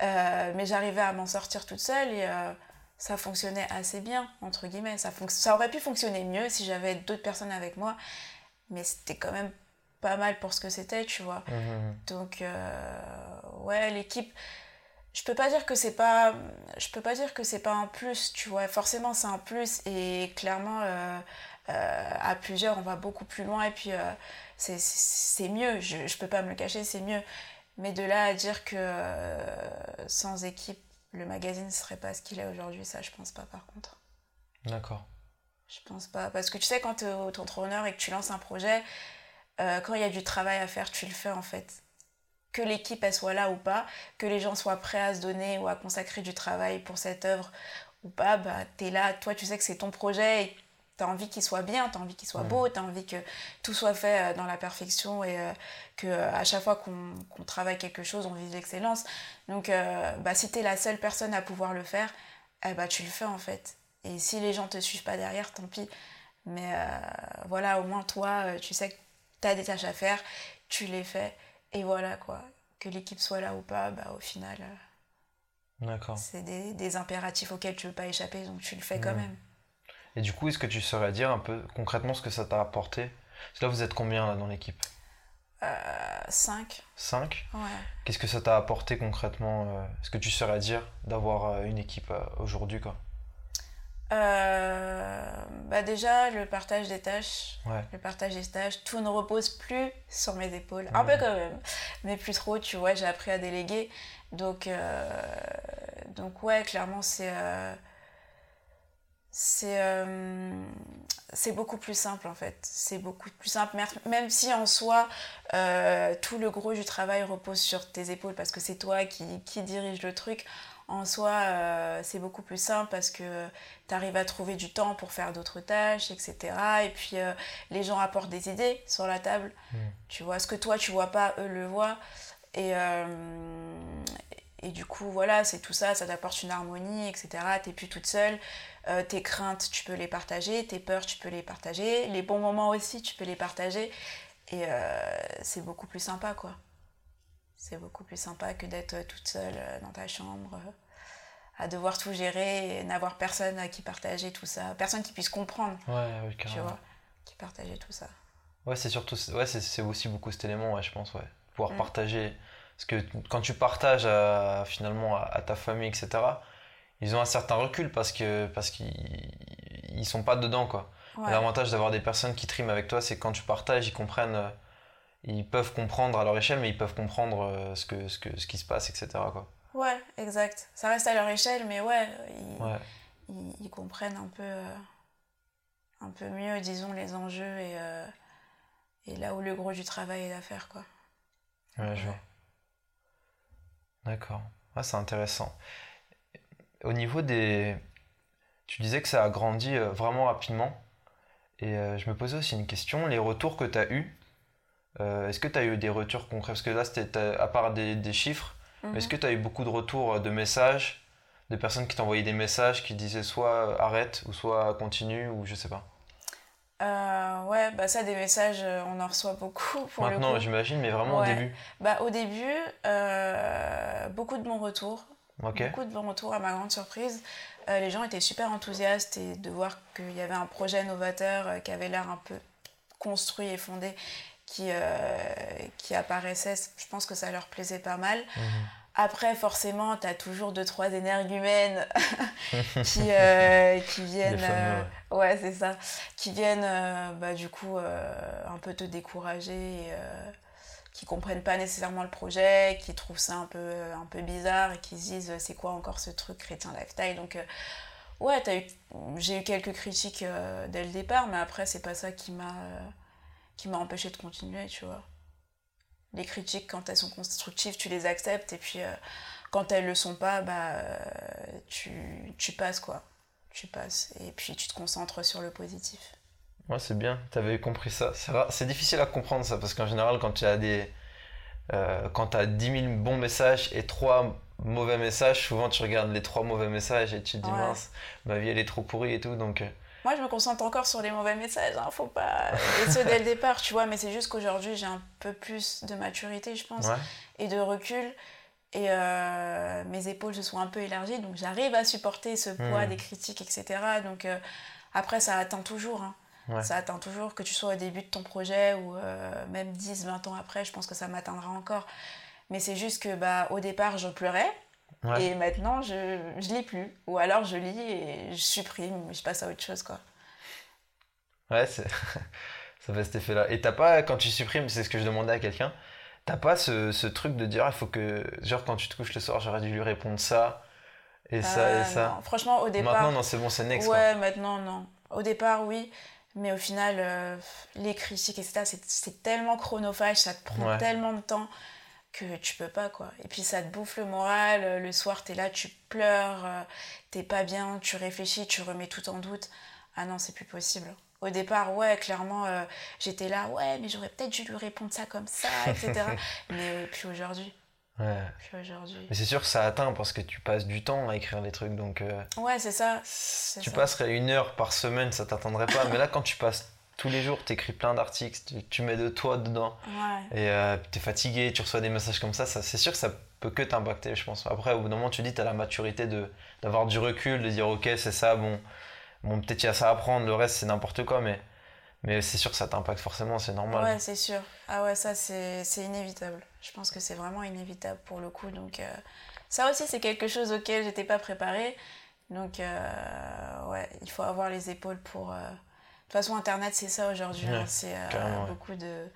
A: Euh, mais j'arrivais à m'en sortir toute seule et ça fonctionnait assez bien, entre guillemets. Ça, ça aurait pu fonctionner mieux si j'avais d'autres personnes avec moi, mais c'était quand même pas mal pour ce que c'était, tu vois. Mmh, mmh, mmh. Donc, ouais, l'équipe je peux pas dire que c'est pas je peux pas dire que c'est pas un plus tu vois. Forcément c'est un plus et clairement euh, euh, à plusieurs on va beaucoup plus loin et puis euh, c'est mieux. Je, je peux pas me le cacher c'est mieux. Mais de là à dire que sans équipe le magazine serait pas ce qu'il est aujourd'hui ça je pense pas par contre.
C: D'accord.
A: Je pense pas. Parce que tu sais quand tu es entrepreneur et que tu lances un projet quand il y a du travail à faire tu le fais en fait que l'équipe elle soit là ou pas, que les gens soient prêts à se donner ou à consacrer du travail pour cette œuvre ou pas, bah es là, toi tu sais que c'est ton projet et tu as envie qu'il soit bien, tu as envie qu'il soit beau, tu as envie que tout soit fait euh, dans la perfection et euh, que euh, à chaque fois qu'on travaille quelque chose, on vise l'excellence. Donc bah, si tu es la seule personne à pouvoir le faire, eh bah, tu le fais en fait. Et si les gens te suivent pas derrière, tant pis. Mais voilà, au moins toi, tu sais que tu as des tâches à faire, tu les fais. Et voilà quoi, que l'équipe soit là ou pas, bah au final,
C: euh,
A: c'est des, des, impératifs auxquels tu veux pas échapper, donc tu le fais quand même.
C: Et du coup, est-ce que tu saurais dire un peu concrètement ce que ça t'a apporté? Là, vous êtes combien là, dans l'équipe?
A: 5.
C: 5
A: Ouais.
C: Qu'est-ce que ça t'a apporté concrètement Est-ce que tu saurais dire d'avoir une équipe aujourd'hui quoi?
A: Bah déjà le partage des tâches. Le partage des tâches. Tout ne repose plus sur mes épaules. Un peu quand même. Mais plus trop tu vois j'ai appris à déléguer. Donc donc ouais clairement c'est c'est c'est beaucoup plus simple en fait. C'est beaucoup plus simple, même si en soi, euh, tout le gros du travail repose sur tes épaules parce que c'est toi qui, qui, dirige le truc. En soi, euh, c'est beaucoup plus simple parce que tu arrives à trouver du temps pour faire d'autres tâches, etc. Et puis euh, les gens apportent des idées sur la table. Tu vois, ce que toi tu vois pas, eux le voient. Et, et du coup, voilà, c'est tout ça, ça t'apporte une harmonie, etc. T'es plus toute seule. Euh, tes craintes, tu peux les partager. Tes peurs, tu peux les partager. Les bons moments aussi, tu peux les partager. Et euh, c'est beaucoup plus sympa, quoi. C'est beaucoup plus sympa que d'être toute seule euh, dans ta chambre, à devoir tout gérer et n'avoir personne à qui partager tout ça. Personne qui puisse comprendre.
C: Ouais, oui, carrément.
A: Tu vois, qui partageait tout ça.
C: Ouais, c'est surtout, ouais, c'est aussi beaucoup cet élément, ouais, je pense, ouais. Pouvoir mm. partager parce que quand tu partages à, finalement à, ta famille, etc., ils ont un certain recul parce que parce qu'ils sont pas dedans quoi. L'avantage d'avoir des personnes qui triment avec toi, c'est quand tu partages, ils comprennent, euh, ils peuvent comprendre à leur échelle, mais ils peuvent comprendre euh, ce que ce que ce qui se passe, etc. Quoi.
A: Ouais, exact. Ça reste à leur échelle, mais ouais, ils, ils, comprennent un peu euh, un peu mieux, disons, les enjeux et et là où le gros du travail est à faire quoi.
C: Ouais, je vois. D'accord. Ah, c'est intéressant. Au niveau des... Tu disais que ça a grandi euh, vraiment rapidement. Et euh, je me posais aussi une question. Les retours que tu as eus, euh, est-ce que tu as eu des retours concrets? Parce que là, c'était à part des, chiffres, est-ce mhm. que tu as eu beaucoup de retours de messages, de personnes qui t'envoyaient des messages qui disaient soit arrête ou soit continue ou je sais pas?
A: Euh, ouais, bah ça, des messages, euh, on en reçoit beaucoup.
C: Pour Maintenant, j'imagine, mais vraiment au début
A: bah, Au début, euh, beaucoup de bons retours. Beaucoup de bons retours, à ma grande surprise. les gens étaient super enthousiastes et de voir qu'il y avait un projet novateur qui avait l'air un peu construit et fondé qui, qui apparaissait. Je pense que ça leur plaisait pas mal. Mhm. Après, forcément, tu as toujours deux, trois énergumènes qui, euh, qui viennent. Euh, ouais, c'est ça. Qui viennent, euh, bah, du coup, un peu te décourager, et, qui comprennent pas nécessairement le projet, qui trouvent ça un peu, un peu bizarre et qui se disent c'est quoi encore ce truc chrétien lifestyle? Donc, ouais, j'ai eu quelques critiques dès le départ, mais après, c'est pas ça qui m'a qui m'a empêché de continuer, tu vois les critiques, quand elles sont constructives, tu les acceptes. Et puis, euh, quand elles le sont pas, bah, euh, tu, tu, passes, quoi. Tu passes. Et puis, tu te concentres sur le positif.
C: Ouais, c'est bien. Tu avais compris ça. C'est difficile à comprendre, ça, parce qu'en général, quand tu as des... Euh, quand tu as 10 000 bons messages et 3 mauvais messages, souvent tu regardes les 3 mauvais messages et tu te dis mince, ma vie elle est trop pourrie et tout. Donc,
A: moi, je me concentre encore sur les mauvais messages, hein, faut pas. Et ceux dès le départ, tu vois, mais c'est juste qu'aujourd'hui, j'ai un peu plus de maturité, je pense, et de recul. Et euh, mes épaules se sont un peu élargies, donc j'arrive à supporter ce poids hmm. des critiques, etc. Donc euh, après, ça atteint toujours. Hein. Ça atteint toujours, que tu sois au début de ton projet ou euh, même 10, 20 ans après, je pense que ça m'atteindra encore. Mais c'est juste que bah, au départ, je pleurais. Et maintenant, je ne lis plus. Ou alors, je lis et je supprime, je passe à autre chose, quoi.
C: Ouais, ça fait cet effet-là. Et t'as pas, quand tu supprimes, c'est ce que je demandais à quelqu'un, t'as pas ce, ce, truc de dire, il faut que, genre, quand tu te couches le soir, j'aurais dû lui répondre ça, et ça, et euh, ça.
A: Franchement, au départ.
C: Maintenant, non, c'est bon, c'est next.
A: Ouais, maintenant, non. Au départ, oui. Mais au final, euh, les critiques, etc., c'est tellement chronophage, ça te prend tellement de temps que tu peux pas quoi. Et puis ça te bouffe le moral, euh, le soir tu es là, tu pleures, euh, t'es pas bien, tu réfléchis, tu remets tout en doute. Ah non, c'est plus possible. Au départ, ouais, clairement, euh, j'étais là, ouais, mais j'aurais peut-être dû lui répondre ça comme ça, etc. mais puis aujourd'hui.
C: Ouais. Aujourd'hui. Mais c'est sûr que ça atteint parce que tu passes du temps à écrire les trucs, donc.
A: ouais, c'est ça.
C: Tu passerais une heure par semaine, ça t'attendrait pas. mais là, quand tu passes tous les jours, tu écris plein d'articles, tu, mets de toi dedans. Et euh, tu es fatigué, tu reçois des messages comme ça, ça c'est sûr que ça peut que t'impacter, je pense. Après, au bout d'un moment, tu dis, tu as la maturité d'avoir du recul, de dire, ok, c'est ça, bon, bon peut-être il y a ça à apprendre, le reste, c'est n'importe quoi, mais Mais c'est sûr que ça t'impacte forcément, c'est normal.
A: Ouais, c'est sûr. Ah ouais, ça, c'est inévitable. Je pense que c'est vraiment inévitable pour le coup. Donc, euh, ça aussi, c'est quelque chose auquel j'étais pas préparée. Donc, euh, ouais, il faut avoir les épaules pour. Euh, de toute façon, Internet, c'est ça aujourd'hui. Hein. c'est beaucoup de,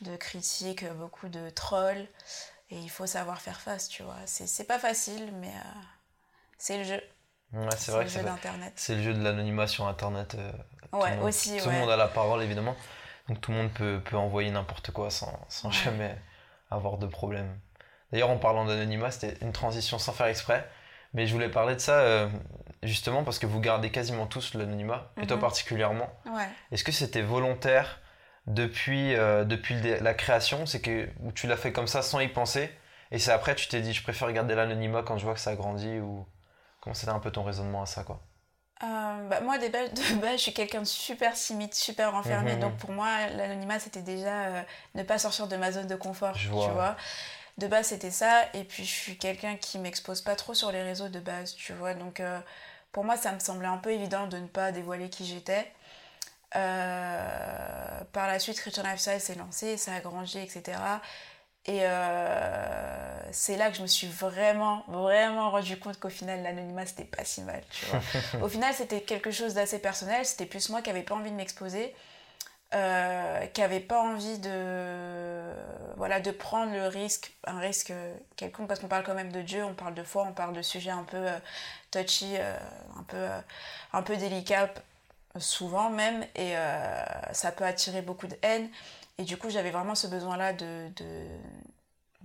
A: de critiques, beaucoup de trolls. Et il faut savoir faire face, tu vois. C'est pas facile, mais c'est le jeu.
C: Ouais, c'est vrai le jeu
A: d'Internet.
C: C'est le jeu de l'anonymat sur Internet.
A: Ouais, aussi.
C: Tout le monde a la parole, évidemment. Donc tout le monde peut, peut envoyer n'importe quoi sans, sans jamais avoir de problème. D'ailleurs, en parlant d'anonymat, c'était une transition sans faire exprès. Mais je voulais parler de ça euh, justement parce que vous gardez quasiment tous l'anonymat, et toi mhm. particulièrement.
A: Ouais.
C: Est-ce que c'était volontaire depuis, euh, depuis la création? C'est que tu l'as fait comme ça sans y penser Et c'est après tu t'es dit je préfère garder l'anonymat quand je vois que ça grandit ou comment c'était un peu ton raisonnement à ça quoi?
A: Euh, bah, moi, de base, je suis quelqu'un de super timide, super renfermé. Mhm. Donc, pour moi, l'anonymat, c'était déjà ne pas sortir de ma zone de confort. Tu vois de base c'était ça. Et puis je suis quelqu'un qui m'expose pas trop sur les réseaux de base tu vois. Donc euh, pour moi ça me semblait un peu évident de ne pas dévoiler qui j'étais. Euh, par la suite Christian Lifestyle s'est lancé ça a grandi etc et euh, c'est là que je me suis vraiment vraiment rendu compte qu'au final l'anonymat c'était pas si mal tu vois. Au final c'était quelque chose d'assez personnel. C'était plus moi qui avait pas envie de m'exposer euh, qui n'avait pas envie de, voilà, de prendre le risque, un risque quelconque, parce qu'on parle quand même de Dieu, on parle de foi, on parle de sujets un peu euh, touchy, euh, un, peu, un peu délicats, souvent même, et ça peut attirer beaucoup de haine. Et du coup, j'avais vraiment ce besoin-là de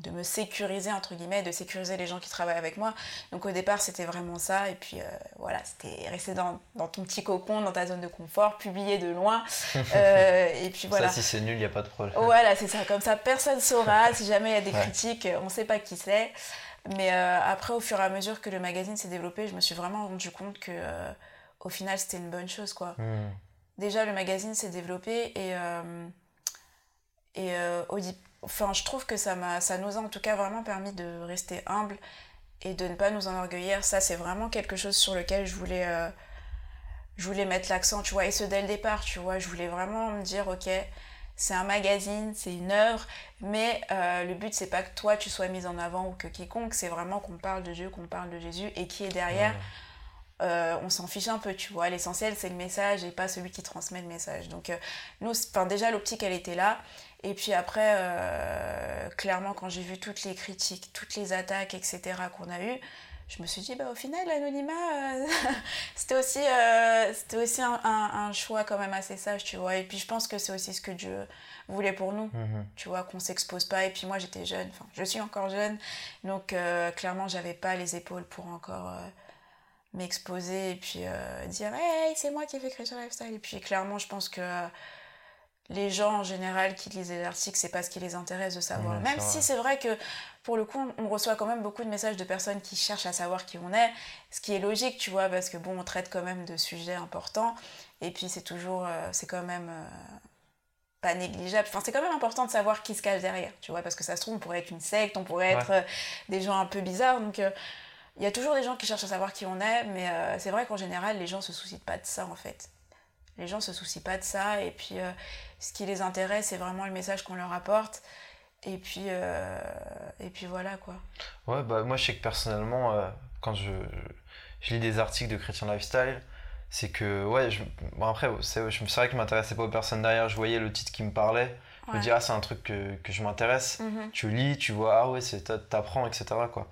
A: me sécuriser entre guillemets, de sécuriser les gens qui travaillent avec moi. Donc au départ c'était vraiment ça et puis euh, voilà c'était rester dans, dans, ton petit cocon, dans ta zone de confort, publier de loin euh, et puis voilà.
C: Ça si c'est nul il n'y a pas de problème.
A: Voilà c'est ça comme ça personne saura si jamais il y a des critiques on ne sait pas qui c'est. Mais euh, après au fur et à mesure que le magazine s'est développé je me suis vraiment rendu compte que au final c'était une bonne chose quoi. Hmm. Déjà le magazine s'est développé et et au, Enfin, je trouve que ça, nous a en tout cas vraiment permis de rester humble et de ne pas nous enorgueillir. Ça, c'est vraiment quelque chose sur lequel je voulais, euh, mettre l'accent, tu vois. Et ce dès le départ, tu vois. Je voulais vraiment me dire, ok, c'est un magazine, c'est une œuvre, mais euh, le but, c'est pas que toi, tu sois mise en avant ou que quiconque, c'est vraiment qu'on parle de Dieu, qu'on parle de Jésus et qui est derrière. Euh, on s'en fiche un peu, tu vois. L'essentiel, c'est le message et pas celui qui transmet le message. Donc, nous, déjà, l'optique, elle était là. Et puis après, euh, clairement, quand j'ai vu toutes les critiques, toutes les attaques, etc. qu'on a eues, je me suis dit, bah, au final, l'anonymat, euh, c'était aussi, euh, c'était aussi un, choix quand même assez sage, tu vois. Et puis je pense que c'est aussi ce que Dieu voulait pour nous, mhm. tu vois, qu'on s'expose pas. Et puis moi, j'étais jeune, enfin, je suis encore jeune, donc clairement, j'avais pas les épaules pour encore m'exposer et puis dire, hey, c'est moi qui ai fait Christian Lifestyle. Et puis clairement, je pense que les gens en général qui lisent les articles, c'est pas ce qui les intéresse de savoir. même si c'est vrai que pour le coup, on reçoit quand même beaucoup de messages de personnes qui cherchent à savoir qui on est, ce qui est logique, tu vois, parce que bon, on traite quand même de sujets importants, et puis c'est toujours, euh, c'est quand même euh, pas négligeable. Enfin, c'est quand même important de savoir qui se cache derrière, tu vois, parce que ça se trouve, on pourrait être une secte, on pourrait être euh, des gens un peu bizarres, donc il y a toujours des gens qui cherchent à savoir qui on est, mais c'est vrai qu'en général, les gens se soucient pas de ça en fait. Les gens se soucient pas de ça, et puis ce qui les intéresse, c'est vraiment le message qu'on leur apporte. Et puis, euh, et puis voilà quoi.
C: Ouais, bah moi je sais que personnellement, euh, quand je, je, lis des articles de Christian Lifestyle, c'est que, ouais, je, bon après, c'est vrai que je m'intéressais pas aux personnes derrière, je voyais le titre qui me parlait, je me dis, ah, c'est un truc que, que je m'intéresse. Mm-hmm. Tu lis, tu vois, ah ouais, t'apprends, etc. Quoi.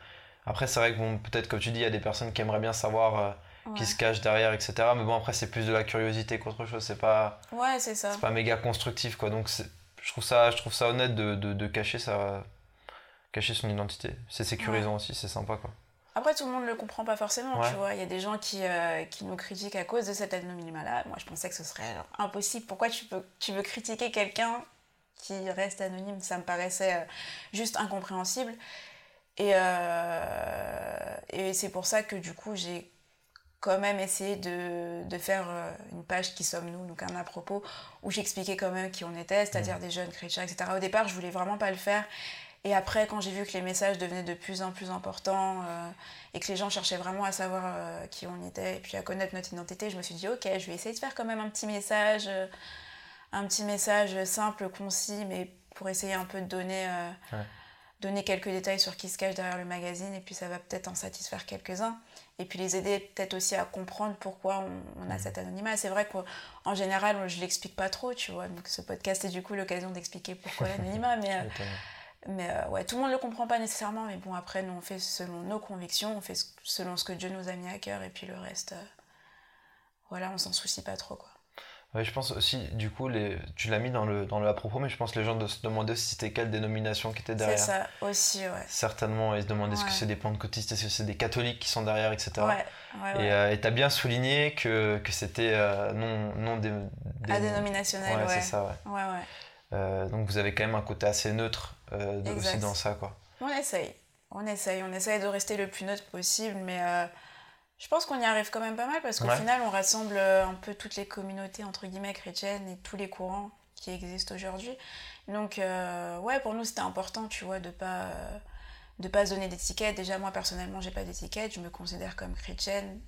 C: Après, c'est vrai que bon, peut-être, comme tu dis, il y a des personnes qui aimeraient bien savoir. Euh, qui se cache derrière, etc. Mais bon, après, c'est plus de la curiosité qu'autre chose. C'est pas.
A: Ouais, c'est ça.
C: C'est pas méga constructif, quoi. Donc, je trouve ça, je trouve ça honnête de, de, de cacher, sa, cacher son identité. C'est sécurisant aussi, c'est sympa, quoi.
A: Après, tout le monde ne le comprend pas forcément, tu vois. Il y a des gens qui, euh, qui nous critiquent à cause de cet anonymat-là. Moi, je pensais que ce serait impossible. Pourquoi tu, peux, tu veux critiquer quelqu'un qui reste anonyme? Ça me paraissait euh, juste incompréhensible. Et, euh, et c'est pour ça que, du coup, j'ai quand même essayé de, de, faire euh, une page qui sommes nous, donc un à propos, où j'expliquais quand même qui on était, c'est-à-dire des jeunes chrétiens, etc. Au départ, je voulais vraiment pas le faire. Et après, quand j'ai vu que les messages devenaient de plus en plus importants euh, et que les gens cherchaient vraiment à savoir euh, qui on était et puis à connaître notre identité, je me suis dit, ok, je vais essayer de faire quand même un petit message un petit message simple, concis, mais pour essayer un peu de donner, donner quelques détails sur qui se cache derrière le magazine, et puis ça va peut-être en satisfaire quelques-uns et puis les aider peut-être aussi à comprendre pourquoi on, a mmh. cet anonymat. C'est vrai qu'en général, je l'explique pas trop, tu vois. Donc ce podcast est du coup l'occasion d'expliquer pourquoi l'anonymat, mais, euh, mais euh, ouais, tout le monde le comprend pas nécessairement, mais bon, après, nous on fait selon nos convictions, on fait selon ce que Dieu nous a mis à cœur, et puis le reste, euh, voilà, on s'en soucie pas trop, quoi
C: je pense aussi, du coup, les... tu l'as mis dans le, dans le à propos, mais je pense que les gens se demandaient aussi c'était quelle dénomination qui était derrière.
A: C'est ça, aussi, ouais.
C: Certainement, ils se demandaient est-ce que c'est des pentecôtistes, est-ce que c'est des catholiques qui sont derrière, etc.
A: Ouais,
C: ouais, Et tu as bien souligné que, que c'était euh, non, non
A: dé... dénominationnel, ouais.
C: c'est ça,
A: ouais. ouais, ouais.
C: Euh, donc vous avez quand même un côté assez neutre euh, aussi dans ça, quoi.
A: On essaye, on essaye, on essaye de rester le plus neutre possible, mais je pense qu'on y arrive quand même pas mal parce qu'au final, on rassemble euh, un peu toutes les communautés entre guillemets chrétiennes et tous les courants qui existent aujourd'hui. Donc, euh, ouais, pour nous, c'était important, tu vois, de pas euh, de pas se donner d'étiquette. Déjà, moi personnellement, j'ai pas d'étiquette. Je me considère comme chrétienne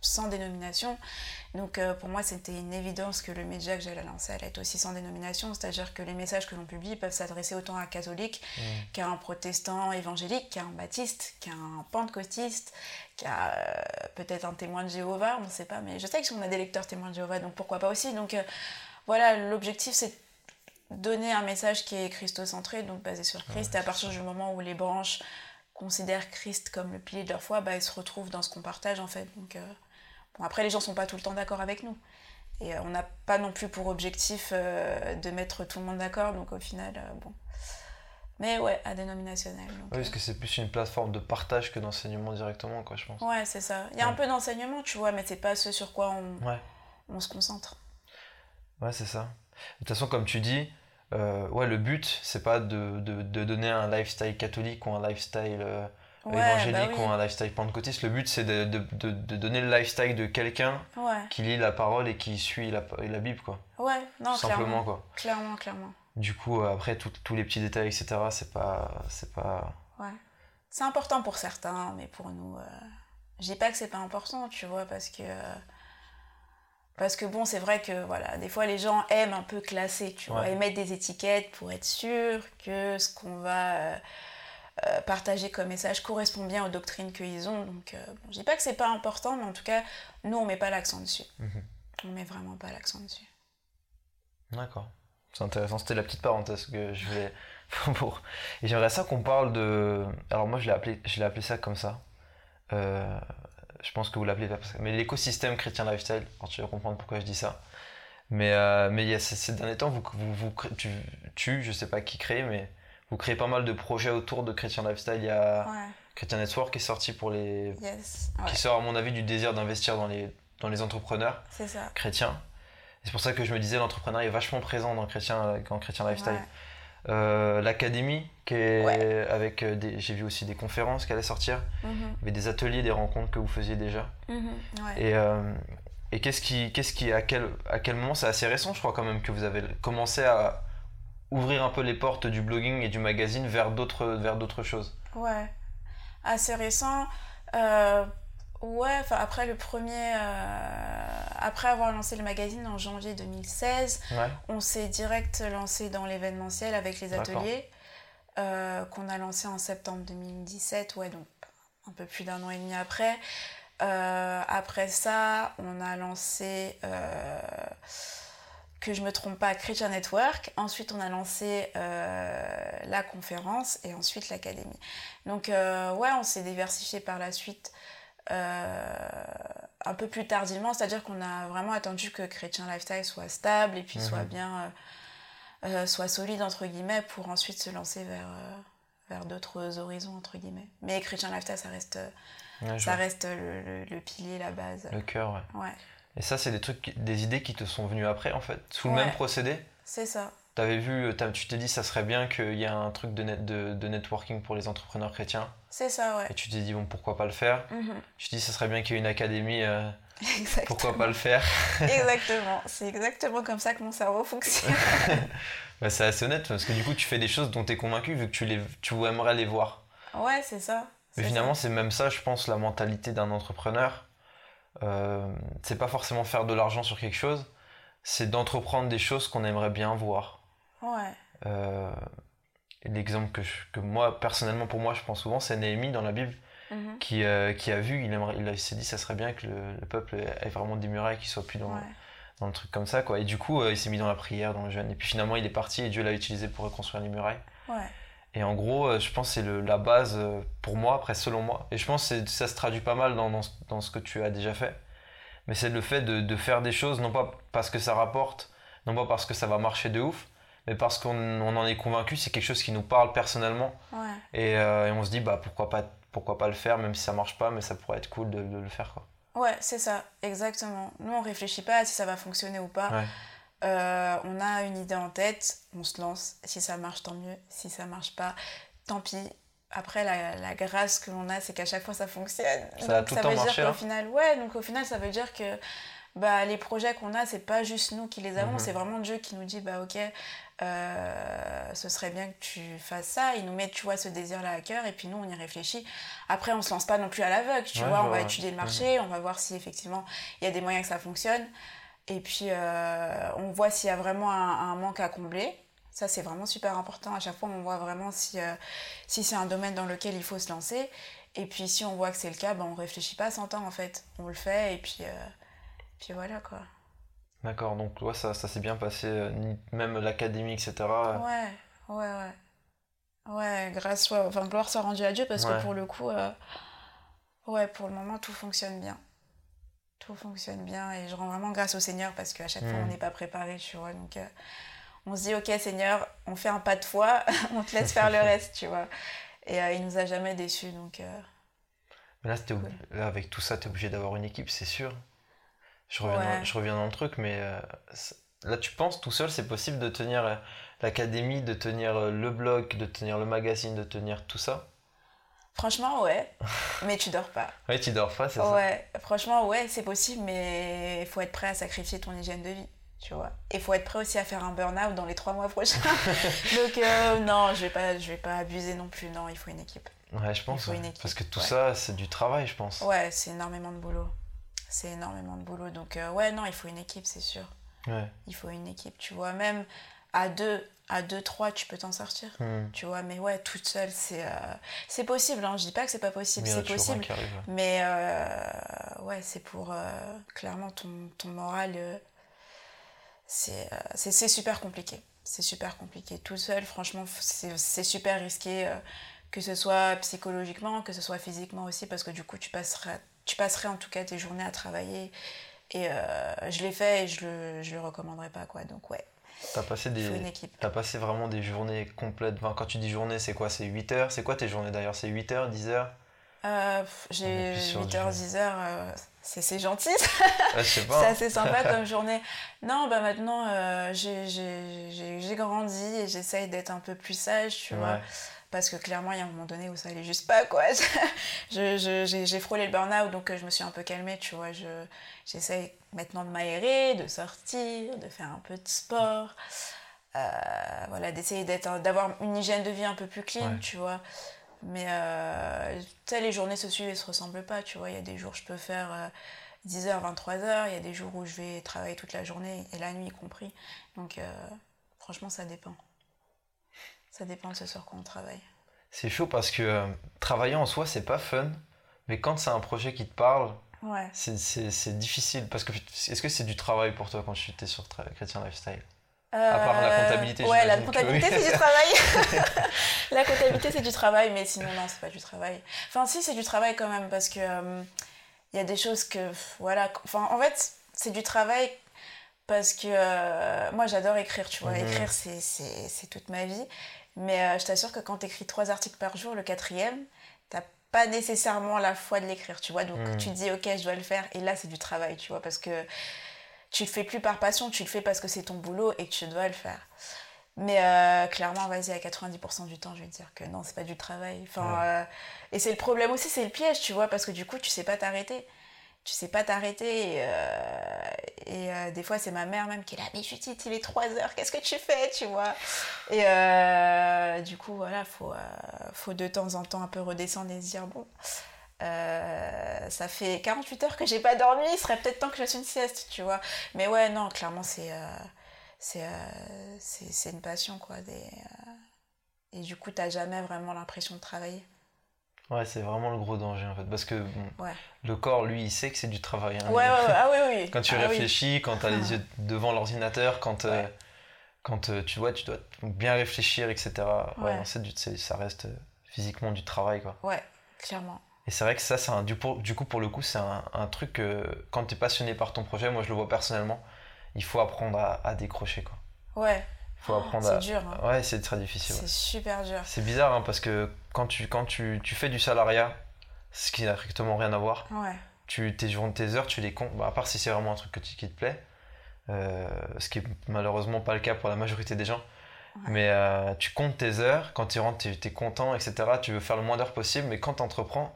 A: sans dénomination. Donc euh, pour moi, c'était une évidence que le média que j'allais lancer allait être aussi sans dénomination, c'est-à-dire que les messages que l'on publie peuvent s'adresser autant à un catholique mmh. qu'à un protestant évangélique, qu'à un baptiste, qu'à un pentecôtiste, qu'à euh, peut-être un témoin de Jéhovah, on ne sait pas, mais je sais que on a des lecteurs témoins de Jéhovah, donc pourquoi pas aussi. Donc euh, voilà, l'objectif c'est donner un message qui est christocentré, donc basé sur Christ, et à partir du moment où les branches considèrent Christ comme le pilier de leur foi, bah, ils se retrouvent dans ce qu'on partage en fait. Donc, après, les gens sont pas tout le temps d'accord avec nous. Et euh, on n'a pas non plus pour objectif euh, de mettre tout le monde d'accord, donc au final, euh, bon. Mais ouais, à dénominationnel.
C: oui, parce que c'est plus une plateforme de partage que d'enseignement directement, quoi, je pense.
A: Ouais, c'est ça. Il y a un peu d'enseignement, tu vois, mais c'est pas ce sur quoi on, on se concentre.
C: Ouais, c'est ça. De toute façon, comme tu dis, ouais, le but, c'est pas de, de, de, donner un lifestyle catholique ou un lifestyle évangélique bah ou un lifestyle pentecôtiste. Le but, c'est de, de, de, donner le lifestyle de quelqu'un qui lit la parole et qui suit la, la Bible, quoi.
A: Ouais, non,
C: Simplement, clairement. quoi.
A: Clairement, clairement.
C: Du coup, euh, après, tous les petits détails, etc., c'est pas... C'est pas...
A: Ouais. C'est important pour certains, mais pour nous... Euh... Je dis pas que c'est pas important, tu vois, parce que... Euh, parce que bon, c'est vrai que voilà, des fois les gens aiment un peu classer, tu vois, et mettre des étiquettes pour être sûr que ce qu'on va euh, euh, partager comme message correspond bien aux doctrines qu'ils ont. Donc, euh, bon, je dis pas que c'est pas important, mais en tout cas, nous, on met pas l'accent dessus. Mhm. On met vraiment pas l'accent dessus.
C: D'accord. C'est intéressant. C'était la petite parenthèse que je voulais. pour... Et j'aimerais ça qu'on parle de. Alors, moi, je l'ai appelé, je l'ai appelé ça comme ça. Euh, je pense que vous l'appelez pas Mais l'écosystème chrétien lifestyle. Alors, tu vas comprendre pourquoi je dis ça. Mais, mais il y a ces, derniers temps, vous, vous, vous tu, tu, je sais pas qui crée, mais vous créez pas mal de projets autour de Chrétien Lifestyle. Il y a Chrétien Network qui est sorti pour les. qui sort, à mon avis, du désir d'investir dans les, dans les entrepreneurs chrétiens. C'est pour ça que je me disais, l'entrepreneur est vachement présent dans Chrétien, dans Chrétien Lifestyle. Euh, l'académie qui est avec euh, des j'ai vu aussi des conférences qui allaient sortir mm-hmm. y avait des ateliers des rencontres que vous faisiez déjà
A: mm-hmm.
C: et, euh, et qu'est-ce qui qu'est-ce qui à quel à quel moment c'est assez récent je crois quand même que vous avez commencé à ouvrir un peu les portes du blogging et du magazine vers d'autres vers d'autres choses.
A: Ouais, assez récent. Euh, ouais, après le premier, euh, après avoir lancé le magazine en janvier 2016, on s'est direct lancé dans l'événementiel avec les ateliers euh, qu'on a lancé en septembre 2017. Ouais, donc un peu plus d'un an et demi après. après ça, on a lancé que je me trompe pas, Christian Network. Ensuite, on a lancé euh, la conférence et ensuite l'académie. Donc, euh, ouais, on s'est diversifié par la suite euh, un peu plus tardivement, c'est-à-dire qu'on a vraiment attendu que Chrétien Lifestyle soit stable et puis soit mhm. bien, soit solide entre guillemets pour ensuite se lancer vers, vers d'autres horizons entre guillemets. Mais Chrétien Lifestyle, ça reste, ça reste le, le, pilier, la base.
C: Le cœur, ouais.
A: ouais.
C: Et ça, c'est des trucs, des idées qui te sont venues après, en fait, sous le même procédé.
A: C'est ça.
C: T'avais vu, tu t'es dit, ça serait bien qu'il y ait un truc de, net, de, networking pour les entrepreneurs chrétiens.
A: C'est ça, ouais.
C: Et tu t'es dit, bon, pourquoi pas le faire?
A: Mm
C: Tu te dis, ça serait bien qu'il y ait une académie. Euh, pourquoi pas le faire?
A: Exactement. C'est exactement comme ça que mon cerveau fonctionne.
C: bah, c'est assez honnête parce que du coup, tu fais des choses dont tu es convaincu vu que tu, les, tu aimerais les voir.
A: Ouais, c'est ça.
C: Mais finalement, c'est même ça, je pense, la mentalité d'un entrepreneur euh, c'est pas forcément faire de l'argent sur quelque chose, c'est d'entreprendre des choses qu'on aimerait bien voir.
A: Ouais.
C: Euh, l'exemple que, que moi, personnellement, pour moi, je pense souvent, c'est Néhémie dans la Bible,
A: Mhm.
C: qui, euh, qui a vu, il, aimerait, il, s'est dit, ça serait bien que le, le peuple ait vraiment des murailles, qu'il soit plus dans,
A: Ouais.
C: dans le truc comme ça, quoi. Et du coup, euh, il s'est mis dans la prière, dans le jeûne. Et puis finalement, il est parti et Dieu l'a utilisé pour reconstruire les murailles.
A: Ouais.
C: Et en gros, euh, je pense que c'est le- la base euh, pour moi, après, selon moi. Et je pense que ça se traduit pas mal dans, dans, ce- dans ce que tu as déjà fait. Mais c'est le fait de, de faire des choses, non pas parce que ça rapporte, non pas parce que ça va marcher de ouf, mais parce qu'on on en est convaincu, c'est quelque chose qui nous parle personnellement.
A: Ouais.
C: Et, euh, et on se dit, bah pourquoi pas, pourquoi pas le faire, même si ça marche pas, mais ça pourrait être cool de, de le faire, quoi.
A: Ouais, c'est ça, exactement. Nous, on réfléchit pas à si ça va fonctionner ou pas.
C: Ouais.
A: Euh, on a une idée en tête, on se lance. Si ça marche, tant mieux. Si ça marche pas, tant pis. Après, la, la grâce que l'on a, c'est qu'à chaque fois, ça fonctionne.
C: Ça a
A: donc,
C: tout
A: ça
C: le temps
A: veut dire qu'au
C: là
A: final, ouais, donc au final, ça veut dire que bah, les projets qu'on a, c'est pas juste nous qui les avons,
C: Mhm.
A: c'est vraiment Dieu qui nous dit, bah ok, euh, ce serait bien que tu fasses ça. Il nous met, tu vois, ce désir-là à cœur, et puis nous, on y réfléchit. Après, on se lance pas non plus à l'aveugle, tu
C: Ouais,
A: vois, on va étudier le marché, on va voir si effectivement il y a des moyens que ça fonctionne. Et puis, euh, on voit s'il y a vraiment un, un manque à combler. Ça, c'est vraiment super important. À chaque fois, on voit vraiment si, euh, si c'est un domaine dans lequel il faut se lancer. Et puis, si on voit que c'est le cas, ben, on réfléchit pas 100 ans, en fait. On le fait, et puis, euh, puis voilà, quoi.
C: D'accord, donc ouais, ça, ça s'est bien passé, même l'académie, etc.
A: Ouais, ouais, ouais. Ouais, grâce soit... Enfin, gloire soit rendue à Dieu, parce
C: Ouais.
A: que pour le coup, ouais, pour le moment, tout fonctionne bien. Tout fonctionne bien, et je rends vraiment grâce au Seigneur, parce qu'à chaque fois,
C: Mm.
A: on n'est pas préparé, tu vois. Donc, euh, on se dit, ok, Seigneur, on fait un pas de foi, on te laisse faire le reste, tu vois. Et euh, il nous a jamais déçus, donc... euh,
C: Mais là, avec tout ça, tu es obligé d'avoir une équipe, c'est sûr. Je reviens,
A: Ouais.
C: dans, je reviens dans le truc, mais euh, là, tu penses tout seul, c'est possible de tenir l'académie, de tenir le blog, de tenir le magazine, de tenir tout ça?
A: Franchement, ouais, mais tu dors pas.
C: Ouais, tu dors pas, c'est ça
A: Ouais, franchement, ouais, c'est possible, mais il faut être prêt à sacrifier ton hygiène de vie, tu vois. Et il faut être prêt aussi à faire un burn-out dans les trois mois prochains. Donc, euh, non, je vais pas, je vais pas abuser non plus. Non, il faut une équipe.
C: Ouais, je pense.
A: faut une
C: ouais.
A: équipe,
C: Parce que tout
A: ouais.
C: ça, c'est du travail, je pense.
A: Ouais, c'est énormément de boulot. C'est énormément de boulot. Donc, euh, ouais, non, il faut une équipe, c'est sûr.
C: Ouais.
A: Il faut une équipe, tu vois. Même à deux, à deux, trois, tu peux t'en sortir.
C: Hmm.
A: Tu vois, mais ouais, toute seule, c'est euh, c'est possible. Hein. Je dis pas que c'est pas possible, c'est possible. Mais euh, ouais, c'est pour euh, clairement ton, ton moral. c'est super compliqué. C'est super compliqué. Tout seul, franchement, c'est super risqué. que ce soit psychologiquement, que ce soit physiquement aussi, parce que du coup, tu passerais, tu passerais en tout cas tes journées à travailler. Et je l'ai fait et je le, je le recommanderais pas, quoi. Donc, ouais,
C: T'as passé
A: une
C: des...
A: équipe.
C: T'as passé vraiment des journées complètes. Enfin, quand tu dis journée, c'est quoi? C'est 8 heures? C'est quoi tes journées d'ailleurs? C'est 8 heures, 10 heures?
A: Euh, J'ai
C: plus sur
A: 8
C: du-
A: heures, 10 heures, euh, c'est gentil, C'est assez sympa comme journée. Non, bah maintenant, euh, j'ai- grandi et j'essaye d'être un peu plus sage, tu vois. Parce que clairement, il y a un moment donné où ça allait juste pas, quoi. Je- je- J'ai frôlé le burn-out, donc euh, je me suis un peu calmée, tu vois. Je- J'essaye maintenant de m'aérer, de sortir, de faire un peu de sport. Euh, voilà, d'essayer d'être- d'avoir une hygiène de vie un peu plus clean,
C: Ouais.
A: tu vois. Mais euh, tu sais, les journées se suivent et se ressemblent pas, tu vois. Il y a des jours, je peux faire euh, 10h, 23h. Il y a des jours où je vais travailler toute la journée et la nuit y compris. Donc, euh, franchement, ça dépend. Ça dépend de ce sur quoi on travaille.
C: C'est chaud parce que travailler en soi, c'est pas fun. Mais quand c'est un projet qui te parle,
A: Ouais.
C: c'est- difficile. Parce que est-ce que c'est du travail pour toi quand tu étais sur Chrétien Lifestyle? À part la comptabilité,
A: Euh, Ouais, la comptabilité,
C: oui.
A: c'est du travail. la comptabilité, c'est du travail, mais sinon, non, c'est pas du travail. Enfin, si, c'est du travail quand même, parce que euh, il y a des choses que. Voilà. Enfin, en fait, c'est du travail parce que euh, moi, j'adore écrire, tu vois.
C: Mhm.
A: Écrire, c'est- toute ma vie. Mais euh, je t'assure que quand tu écris trois articles par jour, le quatrième, t'as pas nécessairement la foi de l'écrire, tu vois. Donc,
C: Mhm.
A: tu te dis, ok, je dois le faire. Et là, c'est du travail, tu vois, parce que tu le fais plus par passion, tu le fais parce que c'est ton boulot et que tu dois le faire. Mais euh, clairement, vas-y, à 90% du temps, je vais te dire que non, c'est pas du travail. Enfin, euh, et c'est le problème aussi, c'est le piège, tu vois, parce que du coup, tu sais pas t'arrêter. Tu sais pas t'arrêter. Et, euh, et, euh, des fois, c'est ma mère même qui est là, mais Judith, il est 3 heures, qu'est-ce que tu fais, tu vois? Et euh, du coup, voilà, faut, faut de temps en temps un peu redescendre et se dire, bon, ça fait 48 heures que j'ai pas dormi, il serait peut-être temps que je fasse une sieste, tu vois? Mais ouais, non, clairement, c'est c'est une passion, quoi. Des, et du coup, t'as jamais vraiment l'impression de travailler.
C: Ouais, c'est vraiment le gros danger en fait. Parce que le corps, lui, il sait que c'est du travail.
A: Hein, ouais, ah oui, oui.
C: Quand tu
A: ah
C: réfléchis, quand tu as les yeux devant l'ordinateur, quand, euh, quand euh, tu vois, tu dois bien réfléchir, etc. Ouais, ouais ça reste euh, physiquement du travail, quoi.
A: Ouais, clairement.
C: Et c'est vrai que ça, c'est un, du, du, coup, pour le coup, c'est un, un, truc que quand tu es passionné par ton projet, moi je le vois personnellement, il faut apprendre à, à décrocher, quoi.
A: Ouais,
C: faut apprendre
A: c'est dur. Hein.
C: Ouais, c'est très difficile.
A: C'est super dur.
C: C'est bizarre hein, parce que quand tu, quand tu, tu fais du salariat, ce qui n'a strictement rien à voir,
A: ouais.
C: tu, tes, journées, tes heures, tu les comptes, bah, à part si c'est vraiment un truc qui te plaît, euh, ce qui est malheureusement pas le cas pour la majorité des gens. Mais euh, tu comptes tes heures, quand tu rentres, tu es, content, etc. Tu veux faire le moins d'heures possible, mais quand tu entreprends,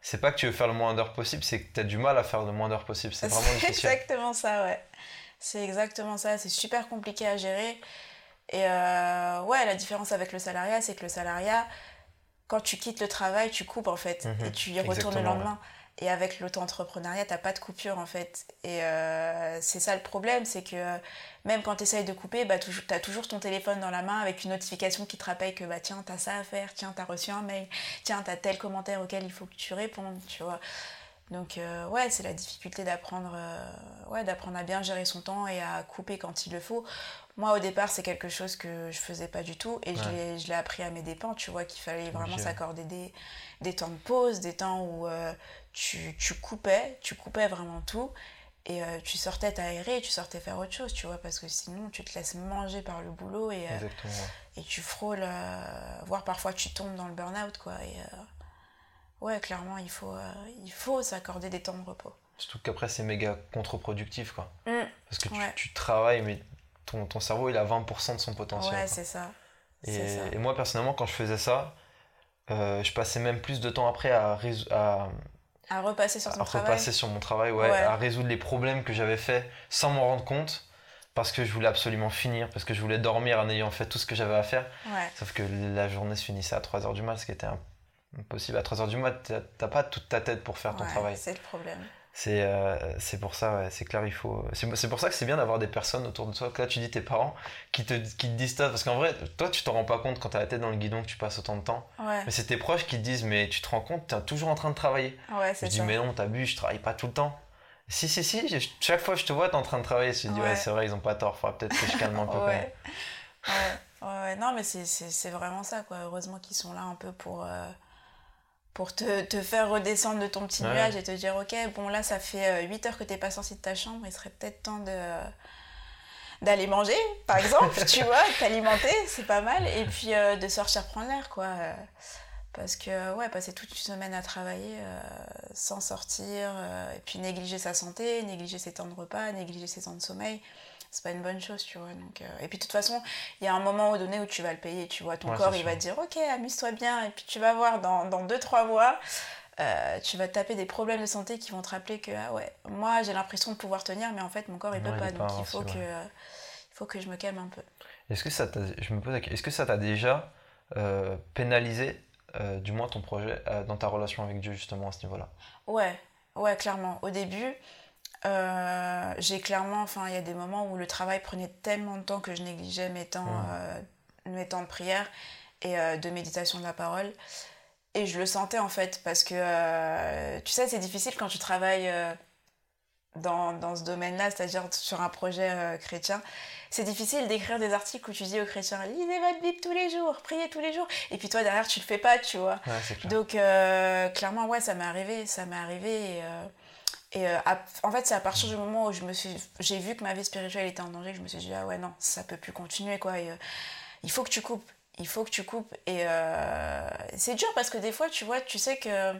C: c'est pas que tu veux faire le moins d'heures possible, c'est que tu as du mal à faire le moins d'heures possible. C'est vraiment difficile.
A: C'est exactement ça, ouais. C'est exactement ça. C'est super compliqué à gérer. Et euh, ouais, la différence avec le salariat, c'est que le salariat, quand tu quittes le travail, tu coupes en fait mhm. et tu y retournes le lendemain. Et avec l'auto-entrepreneuriat, t'as pas de coupure en fait. Et euh, c'est ça le problème, c'est que même quand tu essayes de couper, bah, tu as toujours ton téléphone dans la main avec une notification qui te rappelle que bah, tiens, t'as ça à faire, tiens, t'as reçu un mail, tiens, t'as tel commentaire auquel il faut que tu répondes, tu vois. Donc euh, ouais, c'est la difficulté d'apprendre ouais, d'apprendre à bien gérer son temps et à couper quand il le faut. Moi, au départ, c'est quelque chose que je faisais pas du tout et je l'ai appris à mes dépens, tu vois, qu'il fallait vraiment s'accorder des, des, temps de pause, des temps où euh, tu, tu, coupais, tu coupais vraiment tout et euh, tu sortais t'aérer, tu sortais faire autre chose, tu vois, parce que sinon tu te laisses manger par le boulot et, euh, et tu frôles, voire parfois tu tombes dans le burn-out, quoi. Et ouais, clairement, il faut, il faut s'accorder des temps de repos.
C: Surtout qu'après, c'est méga contre-productif, quoi.
A: Mmh.
C: Parce que tu, tu, travailles, mais ton, ton cerveau il a 20% de son potentiel.
A: Ouais, c'est ça.
C: Et, moi personnellement, quand je faisais ça, euh, je passais même plus de temps après à, à,
A: à repasser sur
C: ton à repasser sur mon travail, ouais, à résoudre les problèmes que j'avais fait sans m'en rendre compte. Parce que je voulais absolument finir, parce que je voulais dormir en ayant fait tout ce que j'avais à faire. Sauf que la journée se finissait à 3h du mat, ce qui était impossible. À 3h du mat, t'as pas toute ta tête pour faire ton travail.
A: C'est le problème.
C: C'est euh, c'est pour ça, ouais, c'est clair, il faut. C'est pour ça que c'est bien d'avoir des personnes autour de toi. Que là, tu dis tes parents qui te, qui te disent ça. Parce qu'en vrai, toi, tu t'en rends pas compte quand tu as la tête dans le guidon que tu passes autant de temps. Mais c'est tes proches qui te disent Mais tu te rends compte, tu es toujours en train de travailler.
A: Ouais,
C: je dis Mais non, t'as bu, je travaille pas tout le temps. Si, si, si, chaque fois que je te vois, tu es en train de travailler. Je te dis Ouais, c'est vrai, ils ont pas tort. Faudra peut-être que je calme un peu
A: ouais. ouais. ouais. non, mais c'est vraiment ça, quoi. Heureusement qu'ils sont là un peu pour. Euh, pour te, te, faire redescendre de ton petit nuage et te dire ok bon là ça fait 8 euh, heures que t'es pas sorti de ta chambre il serait peut-être temps de d'aller manger par exemple tu vois t'alimenter c'est pas mal. Et puis euh, de sortir prendre l'air quoi. Parce que ouais passer toute une semaine à travailler euh, sans sortir et puis négliger sa santé négliger ses temps de repas négliger ses temps de sommeil c'est pas une bonne chose, tu vois. Donc, euh, Et puis de toute façon, il y a un moment donné où tu vas le payer, tu vois. Ton corps, il va te dire, ok, amuse-toi bien. Et puis tu vas voir dans 2-3 mois, euh, tu vas taper des problèmes de santé qui vont te rappeler que, ah ouais, moi j'ai l'impression de pouvoir tenir, mais en fait mon corps il peut pas. donc il faut, que, il faut que je me calme un peu.
C: Est-ce que ça je me pose est-ce que ça t'a déjà euh, pénalisé, du moins ton projet, dans ta relation avec Dieu justement à ce niveau-là?
A: Ouais, ouais, clairement. Au début, euh, j'ai clairement, enfin, il y a des moments où le travail prenait tellement de temps que je négligeais mes temps, euh, mes temps de prière et euh, de méditation de la parole. Et je le sentais en fait, parce que tu sais, c'est difficile quand tu travailles dans, dans, ce domaine-là, c'est-à-dire sur un projet chrétien. C'est difficile d'écrire des articles où tu dis aux chrétiens lisez votre Bible tous les jours, priez tous les jours, et puis toi derrière tu le fais pas, tu vois. Donc clairement, ouais, ça m'est arrivé, ça m'est arrivé. Et, et euh, en fait, c'est à partir du moment où je me suis, j'ai vu que ma vie spirituelle était en danger que je me suis dit, ah ouais, non, ça peut plus continuer, quoi. Euh, il faut que tu coupes. Il faut que tu coupes. Et euh, c'est dur parce que des fois, tu vois, tu sais que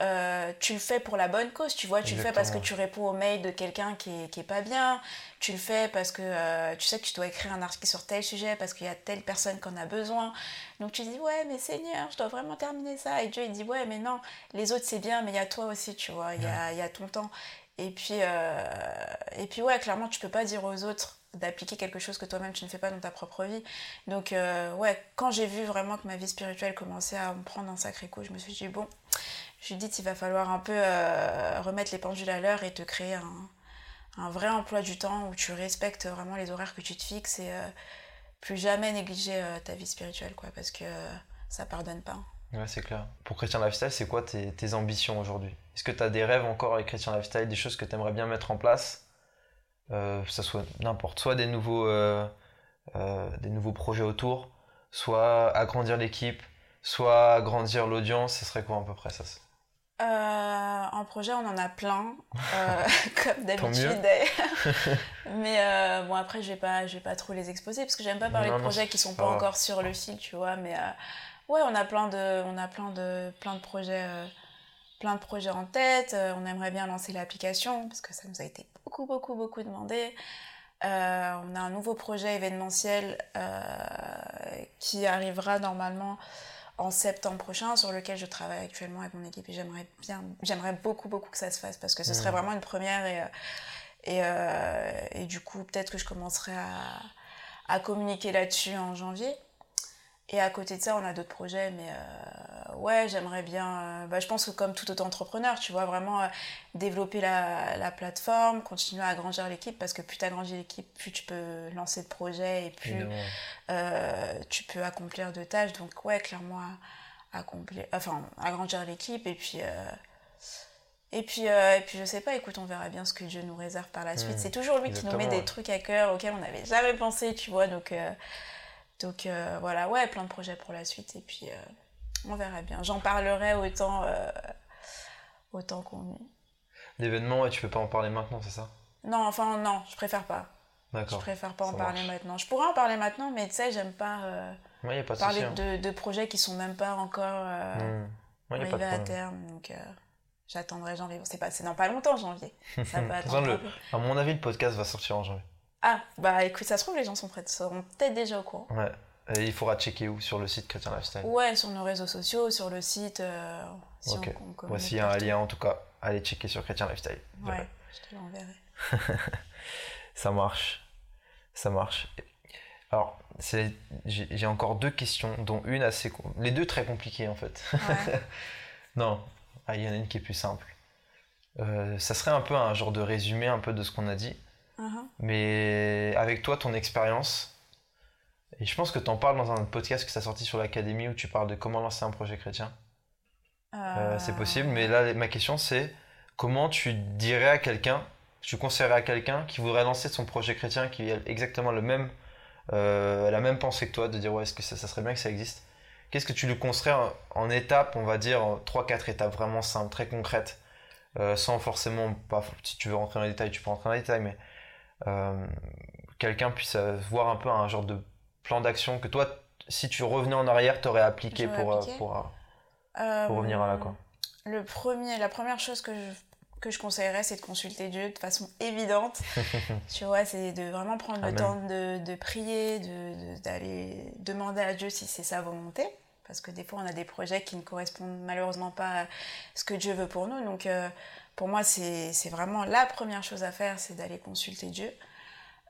A: euh, tu le fais pour la bonne cause, tu vois, tu le fais parce que tu réponds au mail de quelqu'un qui est, qui est pas bien, tu le fais parce que euh, tu sais que tu dois écrire un article sur tel sujet, parce qu'il y a telle personne qui en a besoin. Donc tu dis, ouais, mais Seigneur, je dois vraiment terminer ça. Et Dieu, il dit, ouais, mais non, les autres c'est bien, mais il y a toi aussi, tu vois, il y, a, y, a, ton temps. Et puis, euh, et puis, ouais, clairement, tu peux pas dire aux autres d'appliquer quelque chose que toi-même tu ne fais pas dans ta propre vie. Donc, ouais, quand j'ai vu vraiment que ma vie spirituelle commençait à me prendre un sacré coup, je me suis dit, bon, Judith, il va falloir un peu remettre les pendules à l'heure et te créer un, un, vrai emploi du temps où tu respectes vraiment les horaires que tu te fixes et plus jamais négliger ta vie spirituelle, quoi, parce que ça pardonne pas.
C: Ouais, c'est clair. Pour Chrétien Lifestyle, c'est quoi tes, tes ambitions aujourd'hui? Est-ce que tu as des rêves encore avec Chrétien Lifestyle, des choses que tu aimerais bien mettre en place? Euh, Ça soit n'importe, soit des nouveaux, euh, euh, des nouveaux projets autour, soit agrandir l'équipe, soit agrandir l'audience, ce serait quoi à peu près ça?
A: En projet, on en a plein, comme d'habitude. mais bon, après, je vais pas, je vais pas trop les exposer parce que j'aime pas parler de projets qui sont pas encore sur le fil, tu vois. Mais Ouais, on a plein de, on a plein de, plein de projets, euh, plein de projets en tête. Euh, on aimerait bien lancer l'application parce que ça nous a été beaucoup, beaucoup, beaucoup demandé. Euh, on a un nouveau projet événementiel qui arrivera normalement en septembre prochain, sur lequel je travaille actuellement avec mon équipe et j'aimerais bien, j'aimerais beaucoup, beaucoup que ça se fasse parce que ce serait vraiment une première et, et, et du coup, peut-être que je commencerai à, à communiquer là-dessus en janvier. Et à côté de ça, on a d'autres projets, mais euh, ouais, j'aimerais bien. Euh, bah, je pense que comme tout autre entrepreneur, tu vois, vraiment euh, développer la, la, plateforme, continuer à agrandir l'équipe, parce que plus tu agrandis l'équipe, plus tu peux lancer de projets et plus tu peux accomplir de tâches. Donc, ouais, clairement, accomplir, enfin, agrandir l'équipe et puis. Et puis, et puis, je sais pas, écoute, on verra bien ce que Dieu nous réserve par la suite. Mmh. C'est toujours lui qui nous met des trucs à cœur auxquels on n'avait jamais pensé, tu vois. Donc, donc euh, voilà, ouais, plein de projets pour la suite et puis euh, on verra bien. J'en parlerai autant, euh, autant qu'on
C: L'événement, et tu peux pas en parler maintenant, c'est ça?
A: Non, enfin non, je préfère pas. D'accord. Je préfère pas en parler maintenant. Je pourrais en parler maintenant, mais tu sais, j'aime pas, parler hein. de, de, projets qui sont même pas encore mmh. arrivés à terme. Donc j'attendrai janvier. C'est, pas, c'est dans pas longtemps janvier. Ça va
C: attendre. à mon avis, le podcast va sortir en janvier.
A: Ah, bah écoute, ça se trouve, les gens sont prêts, seront peut-être déjà au courant.
C: Ouais. Et il faudra checker où Sur le site Chrétien Lifestyle?
A: Ouais, sur nos réseaux sociaux, sur le site. Euh,
C: si ok. Voici un lien en tout cas. Allez checker sur Chrétien Lifestyle.
A: Ouais, je te l'enverrai.
C: ça marche. Ça marche. Alors, j'ai encore deux questions, dont une assez. Les deux très compliquées en fait. Ouais. non, ah, il y en a une qui est plus simple. Euh, ça serait un peu un genre de résumé un peu de ce qu'on a dit. Uh-huh. Mais avec toi, ton expérience, et je pense que tu en parles dans un podcast que tu as sorti sur l'Académie où tu parles de comment lancer un projet chrétien. Euh, c'est possible, mais là, ma question c'est comment tu dirais à quelqu'un, tu conseillerais à quelqu'un qui voudrait lancer son projet chrétien, qui a exactement le même, euh, la même pensée que toi, de dire ouais, est-ce que ça, serait bien que ça existe? Qu'est-ce que tu lui conseillerais en, en étapes, on va dire 3-4 étapes vraiment simples, très concrètes, euh, sans forcément, pas, si tu veux rentrer dans les détails, tu peux rentrer dans les détails, mais euh, quelqu'un puisse voir un peu un genre de plan d'action que toi, si tu revenais en arrière, tu aurais appliqué pour, euh, pour, euh, pour, revenir à là. Quoi.
A: Le premier, la première chose que je, que je conseillerais, c'est de consulter Dieu de façon évidente. tu vois, c'est de vraiment prendre le temps de, de prier, d'aller de, demander à Dieu si c'est sa volonté. Parce que des fois, on a des projets qui ne correspondent malheureusement pas à ce que Dieu veut pour nous. Donc, pour moi, c'est vraiment la première chose à faire, c'est d'aller consulter Dieu.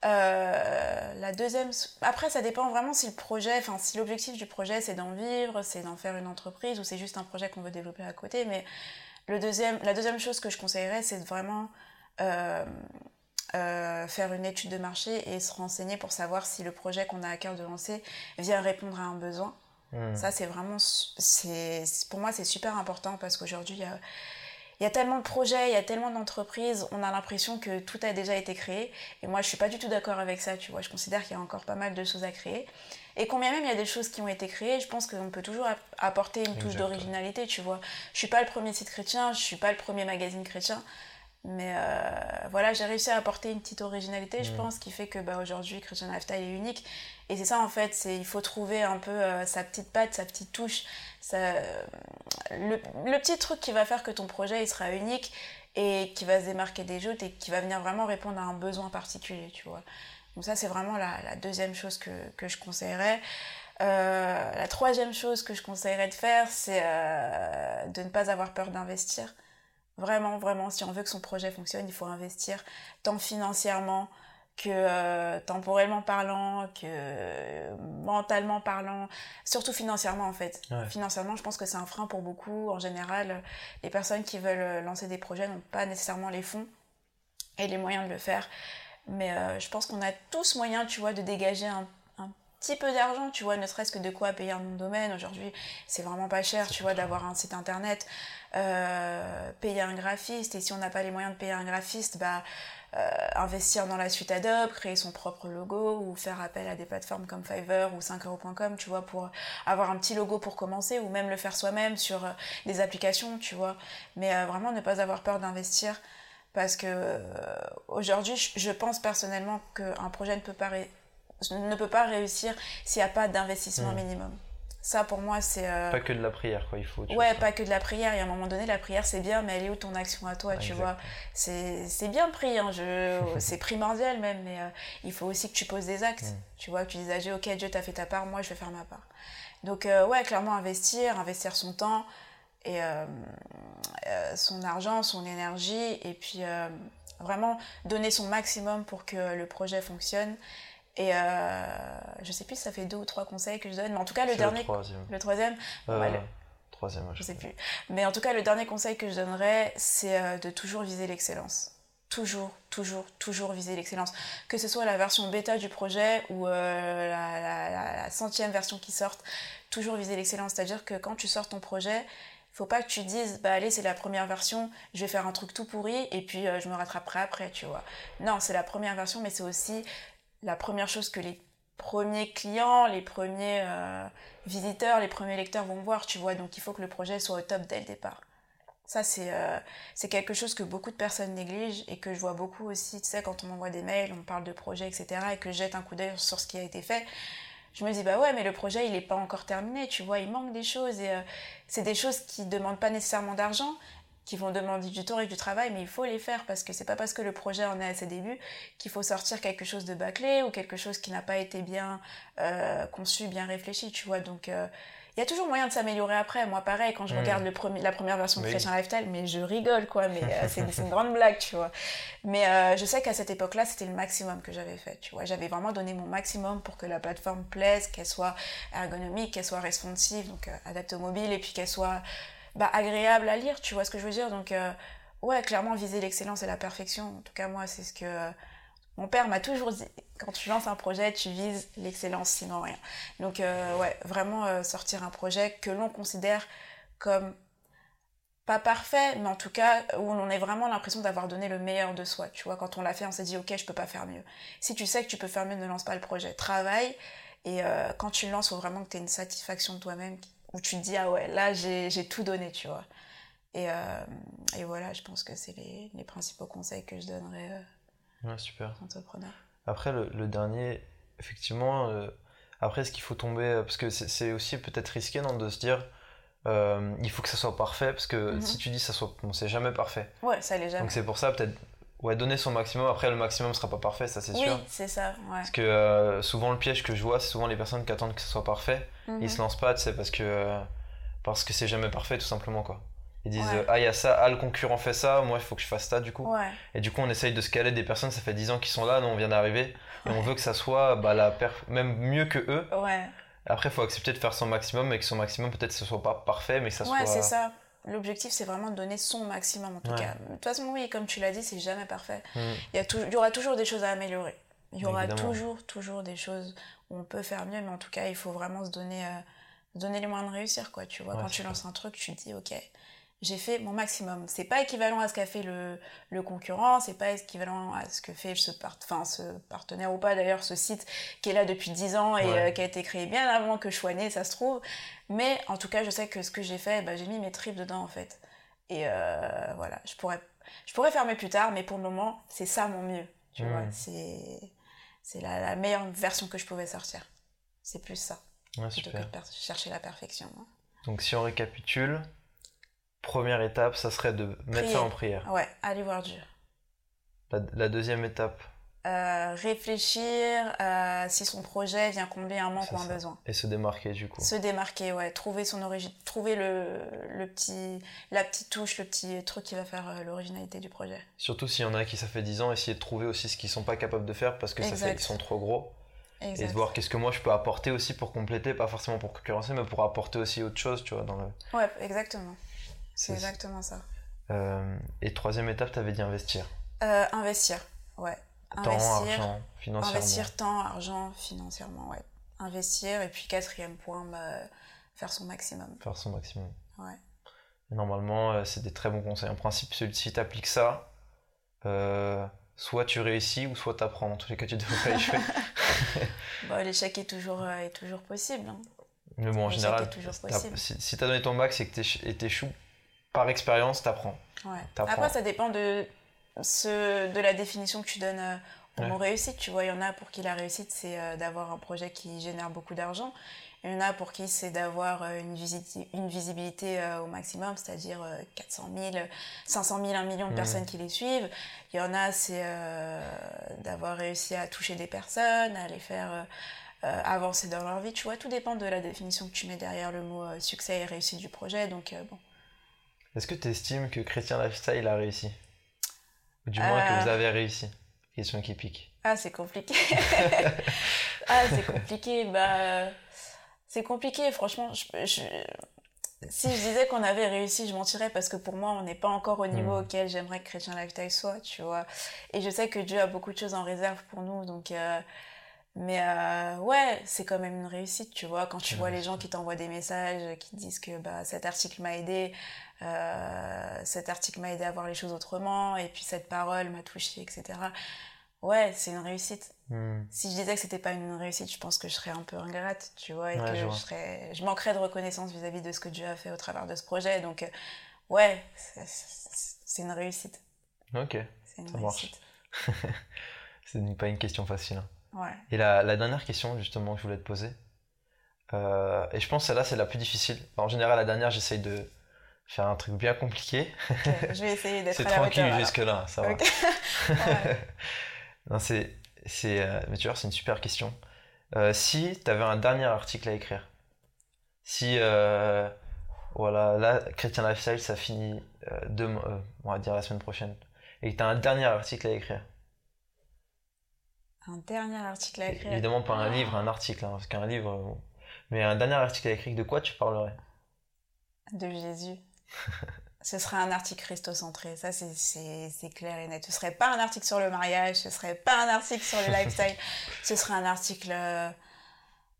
A: Euh, la deuxième, après ça dépend vraiment si le projet, enfin si l'objectif du projet c'est d'en vivre, c'est d'en faire une entreprise ou c'est juste un projet qu'on veut développer à côté. Mais le deuxième, la deuxième chose que je conseillerais c'est de vraiment euh, euh, faire une étude de marché et se renseigner pour savoir si le projet qu'on a à cœur de lancer vient répondre à un besoin. Hmm. Ça c'est vraiment, c'est pour moi c'est super important parce qu'aujourd'hui il y a il y a tellement de projets, il y a tellement d'entreprises, on a l'impression que tout a déjà été créé. Et moi, je suis pas du tout d'accord avec ça, tu vois. Je considère qu'il y a encore pas mal de choses à créer. Et combien même il y a des choses qui ont été créées, je pense qu'on peut toujours apporter une touche d'originalité, tu vois. Je suis pas le premier site chrétien, je suis pas le premier magazine chrétien. Mais euh, voilà, j'ai réussi à apporter une petite originalité, je mm. pense, qui fait que bah, aujourd'hui, Christian Lifestyle est unique. Et c'est ça, en fait, c'est il faut trouver un peu euh, sa petite patte, sa petite touche, ça, le, petit truc qui va faire que ton projet il sera unique et qui va se démarquer des autres et qui va venir vraiment répondre à un besoin particulier, tu vois. Donc ça, c'est vraiment la, la, deuxième chose que, que je conseillerais. Euh, la troisième chose que je conseillerais de faire, c'est de ne pas avoir peur d'investir. Vraiment, vraiment, si on veut que son projet fonctionne, il faut investir tant financièrement que euh, temporellement parlant, que mentalement parlant, surtout financièrement en fait. Financièrement, je pense que c'est un frein pour beaucoup. En général, les personnes qui veulent lancer des projets n'ont pas nécessairement les fonds et les moyens de le faire. Mais euh, je pense qu'on a tous moyen, tu vois, de dégager un, petit peu d'argent, tu vois, ne serait-ce que de quoi payer un nom de domaine. Aujourd'hui, c'est vraiment pas cher, tu vois, d'avoir un site internet, euh, payer un graphiste. Et si on n'a pas les moyens de payer un graphiste, bah euh, investir dans la suite Adobe, créer son propre logo ou faire appel à des plateformes comme Fiverr ou 5euros.com, tu vois, pour avoir un petit logo pour commencer ou même le faire soi-même sur euh, des applications, tu vois. Mais vraiment ne pas avoir peur d'investir parce que aujourd'hui, je pense personnellement qu'un projet ne peut pas, ne peut pas réussir s'il n'y a pas d'investissement mmh. minimum. Ça, pour moi, c'est.
C: Euh, pas que de la prière, quoi, il faut.
A: Ouais, pas que de la prière. Et à un moment donné, la prière, c'est bien, mais elle est où ton action à toi, tu vois? C'est bien pris, hein, je... c'est primordial même, mais euh, il faut aussi que tu poses des actes. Mm. Tu vois, que tu dises à Dieu, ok, Dieu t'a fait ta part, moi, je vais faire ma part. Donc, euh, ouais, clairement, investir, investir son temps et son argent, son énergie, et puis vraiment donner son maximum pour que le projet fonctionne. Et euh, je sais plus si ça fait deux ou trois conseils que je donne, mais en tout cas le dernier. Le
C: troisième.
A: Le troisième
C: euh, Troisième,
A: je, sais plus. Mais en tout cas, le dernier conseil que je donnerais, c'est euh, de toujours viser l'excellence. Toujours, toujours, toujours viser l'excellence. Que ce soit la version bêta du projet ou euh, la, la, centième version qui sorte, toujours viser l'excellence. C'est-à-dire que quand tu sors ton projet, faut pas que tu dises bah allez c'est la première version je vais faire un truc tout pourri et puis je me rattraperai après tu vois non c'est la première version mais c'est aussi la première chose que les premiers clients, les premiers euh, visiteurs, les premiers lecteurs vont voir, tu vois. Donc il faut que le projet soit au top dès le départ. Ça, euh, c'est quelque chose que beaucoup de personnes négligent et que je vois beaucoup aussi, tu sais, quand on m'envoie des mails, on parle de projets, etc., et que je jette un coup d'œil sur ce qui a été fait. Je me dis, bah ouais, mais le projet, il n'est pas encore terminé, tu vois, il manque des choses et euh, c'est des choses qui ne demandent pas nécessairement d'argent, qui vont demander du temps et du travail, mais il faut les faire parce que c'est pas parce que le projet en est à ses débuts qu'il faut sortir quelque chose de bâclé ou quelque chose qui n'a pas été bien euh, conçu, bien réfléchi, tu vois. Donc euh, il y a toujours moyen de s'améliorer après. Moi, pareil, quand je mm. regarde le premier, la première version de oui. Lifestyle, mais je rigole, quoi. Mais euh, c'est une grande blague, tu vois. Mais je sais qu'à cette époque-là, c'était le maximum que j'avais fait, tu vois. J'avais vraiment donné mon maximum pour que la plateforme plaise, qu'elle soit ergonomique, qu'elle soit responsive, donc adaptée au mobile, et puis qu'elle soit bah, agréable à lire, tu vois ce que je veux dire. Donc, euh, ouais, clairement, viser l'excellence et la perfection. En tout cas, moi, c'est ce que mon père m'a toujours dit. Quand tu lances un projet, tu vises l'excellence, sinon rien. Donc, euh, ouais, vraiment euh, sortir un projet que l'on considère comme pas parfait, mais en tout cas où on a vraiment l'impression d'avoir donné le meilleur de soi. Tu vois, quand on l'a fait, on s'est dit, ok, je peux pas faire mieux. Si tu sais que tu peux faire mieux, ne lance pas le projet. Travaille. Et quand tu le lances, il faut vraiment que tu aies une satisfaction de toi-même où tu te dis, ah ouais, là, j'ai tout donné, tu vois. Et, euh, et, voilà, je pense que c'est les, les, principaux conseils que je donnerais
C: euh, ouais, super.
A: aux entrepreneurs.
C: Après, le, le dernier, effectivement, euh, après, ce qu'il faut tomber, parce que c'est aussi peut-être risqué non, de se dire, il faut que ça soit parfait, parce que mm-hmm. si tu dis ça soit, bon, c'est jamais parfait.
A: Ouais, ça l'est jamais.
C: Donc c'est pour ça, peut-être Ouais, donner son maximum. Après, le maximum sera pas parfait, ça c'est sûr.
A: Oui, c'est ça. Ouais.
C: Parce que euh, souvent, le piège que je vois, c'est souvent les personnes qui attendent que ce soit parfait. Ils mhm. se lancent pas, tu sais, parce que euh, parce que c'est jamais parfait, tout simplement, quoi. Ils disent, ah, il y a ça, ah, le concurrent fait ça, moi, il faut que je fasse ça, du coup. Et du coup, on essaye de scaler des personnes, ça fait 10 ans qu'ils sont là, nous, on vient d'arriver. Et on veut que ça soit bah, la même mieux que eux.
A: Ouais.
C: Après, il faut accepter de faire son maximum, mais que son maximum, peut-être, ce soit pas parfait, mais que ça soit.
A: Ouais, c'est ça. L'objectif, c'est vraiment de donner son maximum, en tout cas. De toute façon, oui, comme tu l'as dit, c'est jamais parfait. Mm. Il, y a il y aura toujours des choses à améliorer. Il y aura toujours, toujours des choses où on peut faire mieux, mais en tout cas, il faut vraiment se donner, euh, donner les moyens de réussir, quoi. Tu vois, quand tu lances un truc, tu te dis, ok, j'ai fait mon maximum. C'est pas équivalent à ce qu'a fait le, le concurrent, c'est pas équivalent à ce que fait ce, enfin, ce partenaire ou pas d'ailleurs, ce site qui est là depuis 10 ans et euh, qui a été créé bien avant que je sois née, ça se trouve. Mais en tout cas, je sais que ce que j'ai fait, bah, j'ai mis mes tripes dedans en fait. Et euh, voilà, je pourrais, je pourrais fermer plus tard, mais pour le moment, c'est ça mon mieux. Tu vois, c'est, c'est la, la, meilleure version que je pouvais sortir. C'est plus ça.
C: Ouais, plutôt que de
A: chercher la perfection. Hein.
C: Donc si on récapitule, première étape, ça serait de mettre ça en prière.
A: Ouais, aller voir Dieu.
C: La, deuxième étape
A: euh, réfléchir à si son projet vient combler un manque ou un besoin.
C: Et se démarquer du coup.
A: Se démarquer, ouais. Trouver son origine, trouver le, le, petit, la petite touche, le petit truc qui va faire euh, l'originalité du projet.
C: Surtout s'il y en a qui ça fait 10 ans, essayer de trouver aussi ce qu'ils sont pas capables de faire parce que ça fait qu'ils sont trop gros. Et de voir qu'est-ce que moi je peux apporter aussi pour compléter, pas forcément pour concurrencer, mais pour apporter aussi autre chose, tu vois, dans le...
A: Ouais, exactement. C'est exactement ça.
C: Euh, et troisième étape, tu avais dit investir.
A: investir, ouais
C: Temps, argent, financièrement.
A: Investir temps, argent, financièrement, ouais. Investir. Et puis quatrième point, bah, faire son maximum.
C: Faire son maximum.
A: Ouais.
C: normalement, euh, c'est des très bons conseils. En principe, si tu appliques ça, euh, soit tu réussis ou soit tu apprends. Dans tous les cas, tu devrais échouer.
A: bon, L'échec est toujours, euh, est toujours possible. Hein.
C: Mais bon, en général, si, si tu as donné ton bac, c'est que tu échoues. Par expérience, tu apprends.
A: Ouais. Après, ça dépend de ce, de la définition que tu donnes euh, au mot réussite. Tu vois, il y en a pour qui la réussite, c'est euh, d'avoir un projet qui génère beaucoup d'argent. Il y en a pour qui c'est d'avoir euh, une, une visibilité au maximum, c'est-à-dire 400 000, 500 000, 1 million de mmh. personnes qui les suivent. Il y en a, c'est d'avoir réussi à toucher des personnes, à les faire avancer dans leur vie. Tu vois, tout dépend de la définition que tu mets derrière le mot succès et réussite du projet. Donc, bon.
C: Est-ce que tu estimes que Chrétien Lifestyle a réussi? Du moins que vous euh. avez réussi? Question qui pique.
A: Ah, c'est compliqué. ah, c'est compliqué. Bah, c'est compliqué. Franchement, si je disais qu'on avait réussi, je mentirais parce que pour moi, on n'est pas encore au niveau hmm. auquel j'aimerais que Chrétien Lifestyle soit, tu vois. Et je sais que Dieu a beaucoup de choses en réserve pour nous, donc. Euh, mais euh, ouais, c'est quand même une réussite, tu vois, quand tu vois les gens qui t'envoient des messages, qui disent que bah, cet article m'a aidé, euh, cet article m'a aidé à voir les choses autrement, et puis cette parole m'a touché, etc. Ouais, c'est une réussite. Hmm. Si je disais que c'était pas une réussite, je pense que je serais un peu ingrate, tu vois, et que je, serais, je manquerais de reconnaissance vis-à-vis de ce que Dieu a fait au travers de ce projet. Donc, euh, ouais, c'est une réussite.
C: Ok. C'est une réussite. c'est pas une question facile. Hein.
A: Ouais.
C: Et la, la, dernière question, justement, que je voulais te poser, euh, et je pense que celle-là, c'est la plus difficile. En général, la dernière, j'essaye de faire un truc bien compliqué.
A: je vais essayer d'être
C: C'est tranquille jusque-là, ça va. non, c'est, c'est, euh, mais tu vois, c'est une super question. Euh, si tu avais un dernier article à écrire, si, euh, voilà, là, Chrétien Lifestyle, ça finit demain, on va dire la semaine prochaine, et que tu as un dernier article à écrire.
A: Un dernier article à écrire
C: Évidemment, pas un livre, un article, hein, parce qu'un livre, mais un dernier article à écrire, de quoi tu parlerais?
A: De Jésus. Ce serait un article christocentré, ça c'est clair et net. Ce serait pas un article sur le mariage, ce serait pas un article sur le lifestyle, ce serait un article euh,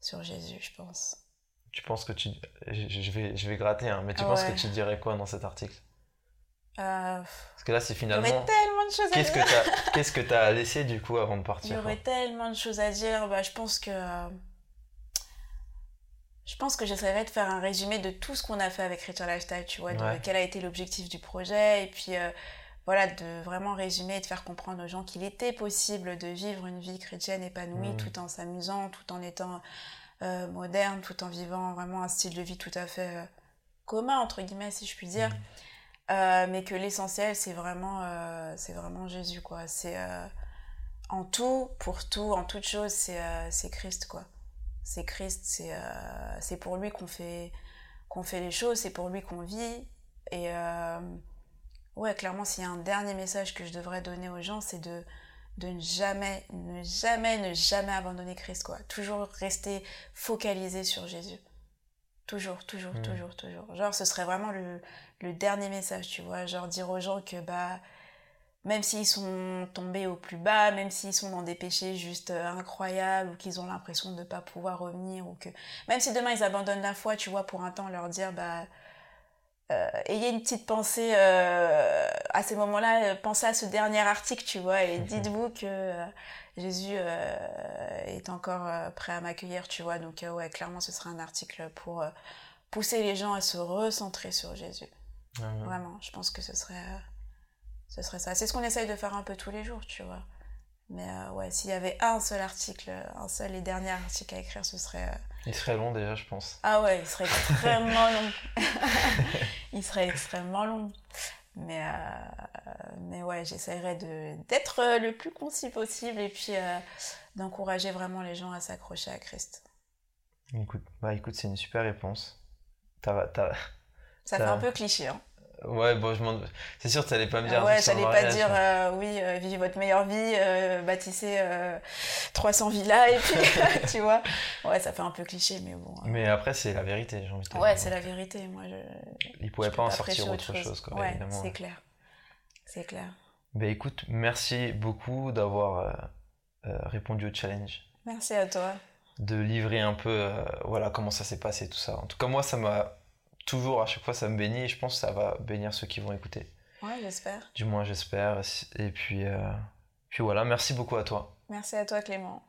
A: sur Jésus, je pense.
C: Tu penses que tu... Je, vais, je vais gratter, hein, mais tu penses que tu dirais quoi dans cet article?
A: Euh,
C: Parce que là, c'est finalement.
A: Il y aurait tellement de choses à
C: dire. Qu'est-ce que tu as laissé du coup avant de partir
A: Il y aurait tellement de choses à dire. Bah, je pense que je pense que j'essaierai de faire un résumé de tout ce qu'on a fait avec Creature Lifestyle, tu vois, de quel a été l'objectif du projet, et puis euh, voilà, de vraiment résumer et de faire comprendre aux gens qu'il était possible de vivre une vie chrétienne épanouie mm. tout en s'amusant, tout en étant euh, moderne, tout en vivant vraiment un style de vie tout à fait euh, commun, entre guillemets, si je puis dire. Mm. mais que l'essentiel, c'est vraiment, c'est vraiment Jésus, quoi. C'est en tout, pour tout, en toute chose, c'est Christ, quoi c'est Christ, c'est euh, pour lui qu'on fait, qu'on fait les choses, c'est pour lui qu'on vit. Et euh, ouais, clairement, s'il y a un dernier message que je devrais donner aux gens, c'est de, de ne jamais, ne jamais, ne jamais abandonner Christ, quoi. Toujours rester focalisé sur Jésus. Toujours, toujours, mmh. toujours, toujours. Genre, ce serait vraiment le, le dernier message, tu vois. Genre, dire aux gens que, bah, même s'ils sont tombés au plus bas, même s'ils sont dans des péchés juste euh, incroyables ou qu'ils ont l'impression de ne pas pouvoir revenir ou que même si demain ils abandonnent la foi, tu vois, pour un temps leur dire bah euh, ayez une petite pensée euh, à ces moments-là, pensez à ce dernier article, tu vois, et dites-vous que Jésus est encore prêt à m'accueillir, tu vois. Donc ouais, clairement, ce sera un article pour pousser les gens à se recentrer sur Jésus. Vraiment, je pense que ce serait ce serait ça. C'est ce qu'on essaye de faire un peu tous les jours, tu vois. Mais euh, ouais, s'il y avait un seul article, un seul et dernier article à écrire, ce serait. Euh,
C: il serait long déjà, je pense.
A: Ah ouais, il serait extrêmement long. il serait extrêmement long. Mais, mais ouais, j'essaierai d'être le plus concis possible et puis d'encourager vraiment les gens à s'accrocher à Christ.
C: Écoute, bah écoute, c'est une super réponse.
A: Ça fait un peu cliché, hein.
C: Ouais, bon, je c'est sûr, tu n'allais pas me dire.
A: Ouais, j'allais pas dire, euh, oui, euh, vivez votre meilleure vie, euh, bâtissez 300 villas, et puis, tu vois. Ouais, ça fait un peu cliché, mais bon.
C: Mais après, c'est la vérité, j'ai envie
A: de dire. Ouais, c'est la vérité. Moi, je.
C: Il pouvait pas en sortir autre, chose, quoi,
A: ouais, c'est clair. C'est clair.
C: Ben écoute, merci beaucoup d'avoir répondu au challenge.
A: Merci à toi.
C: De livrer un peu, voilà, comment ça s'est passé, tout ça. En tout cas, moi, ça m'a toujours, à chaque fois, ça me bénit et je pense que ça va bénir ceux qui vont écouter.
A: Ouais, j'espère.
C: Du moins, j'espère. Et puis, euh, puis voilà, merci beaucoup à toi.
A: Merci à toi, Clément.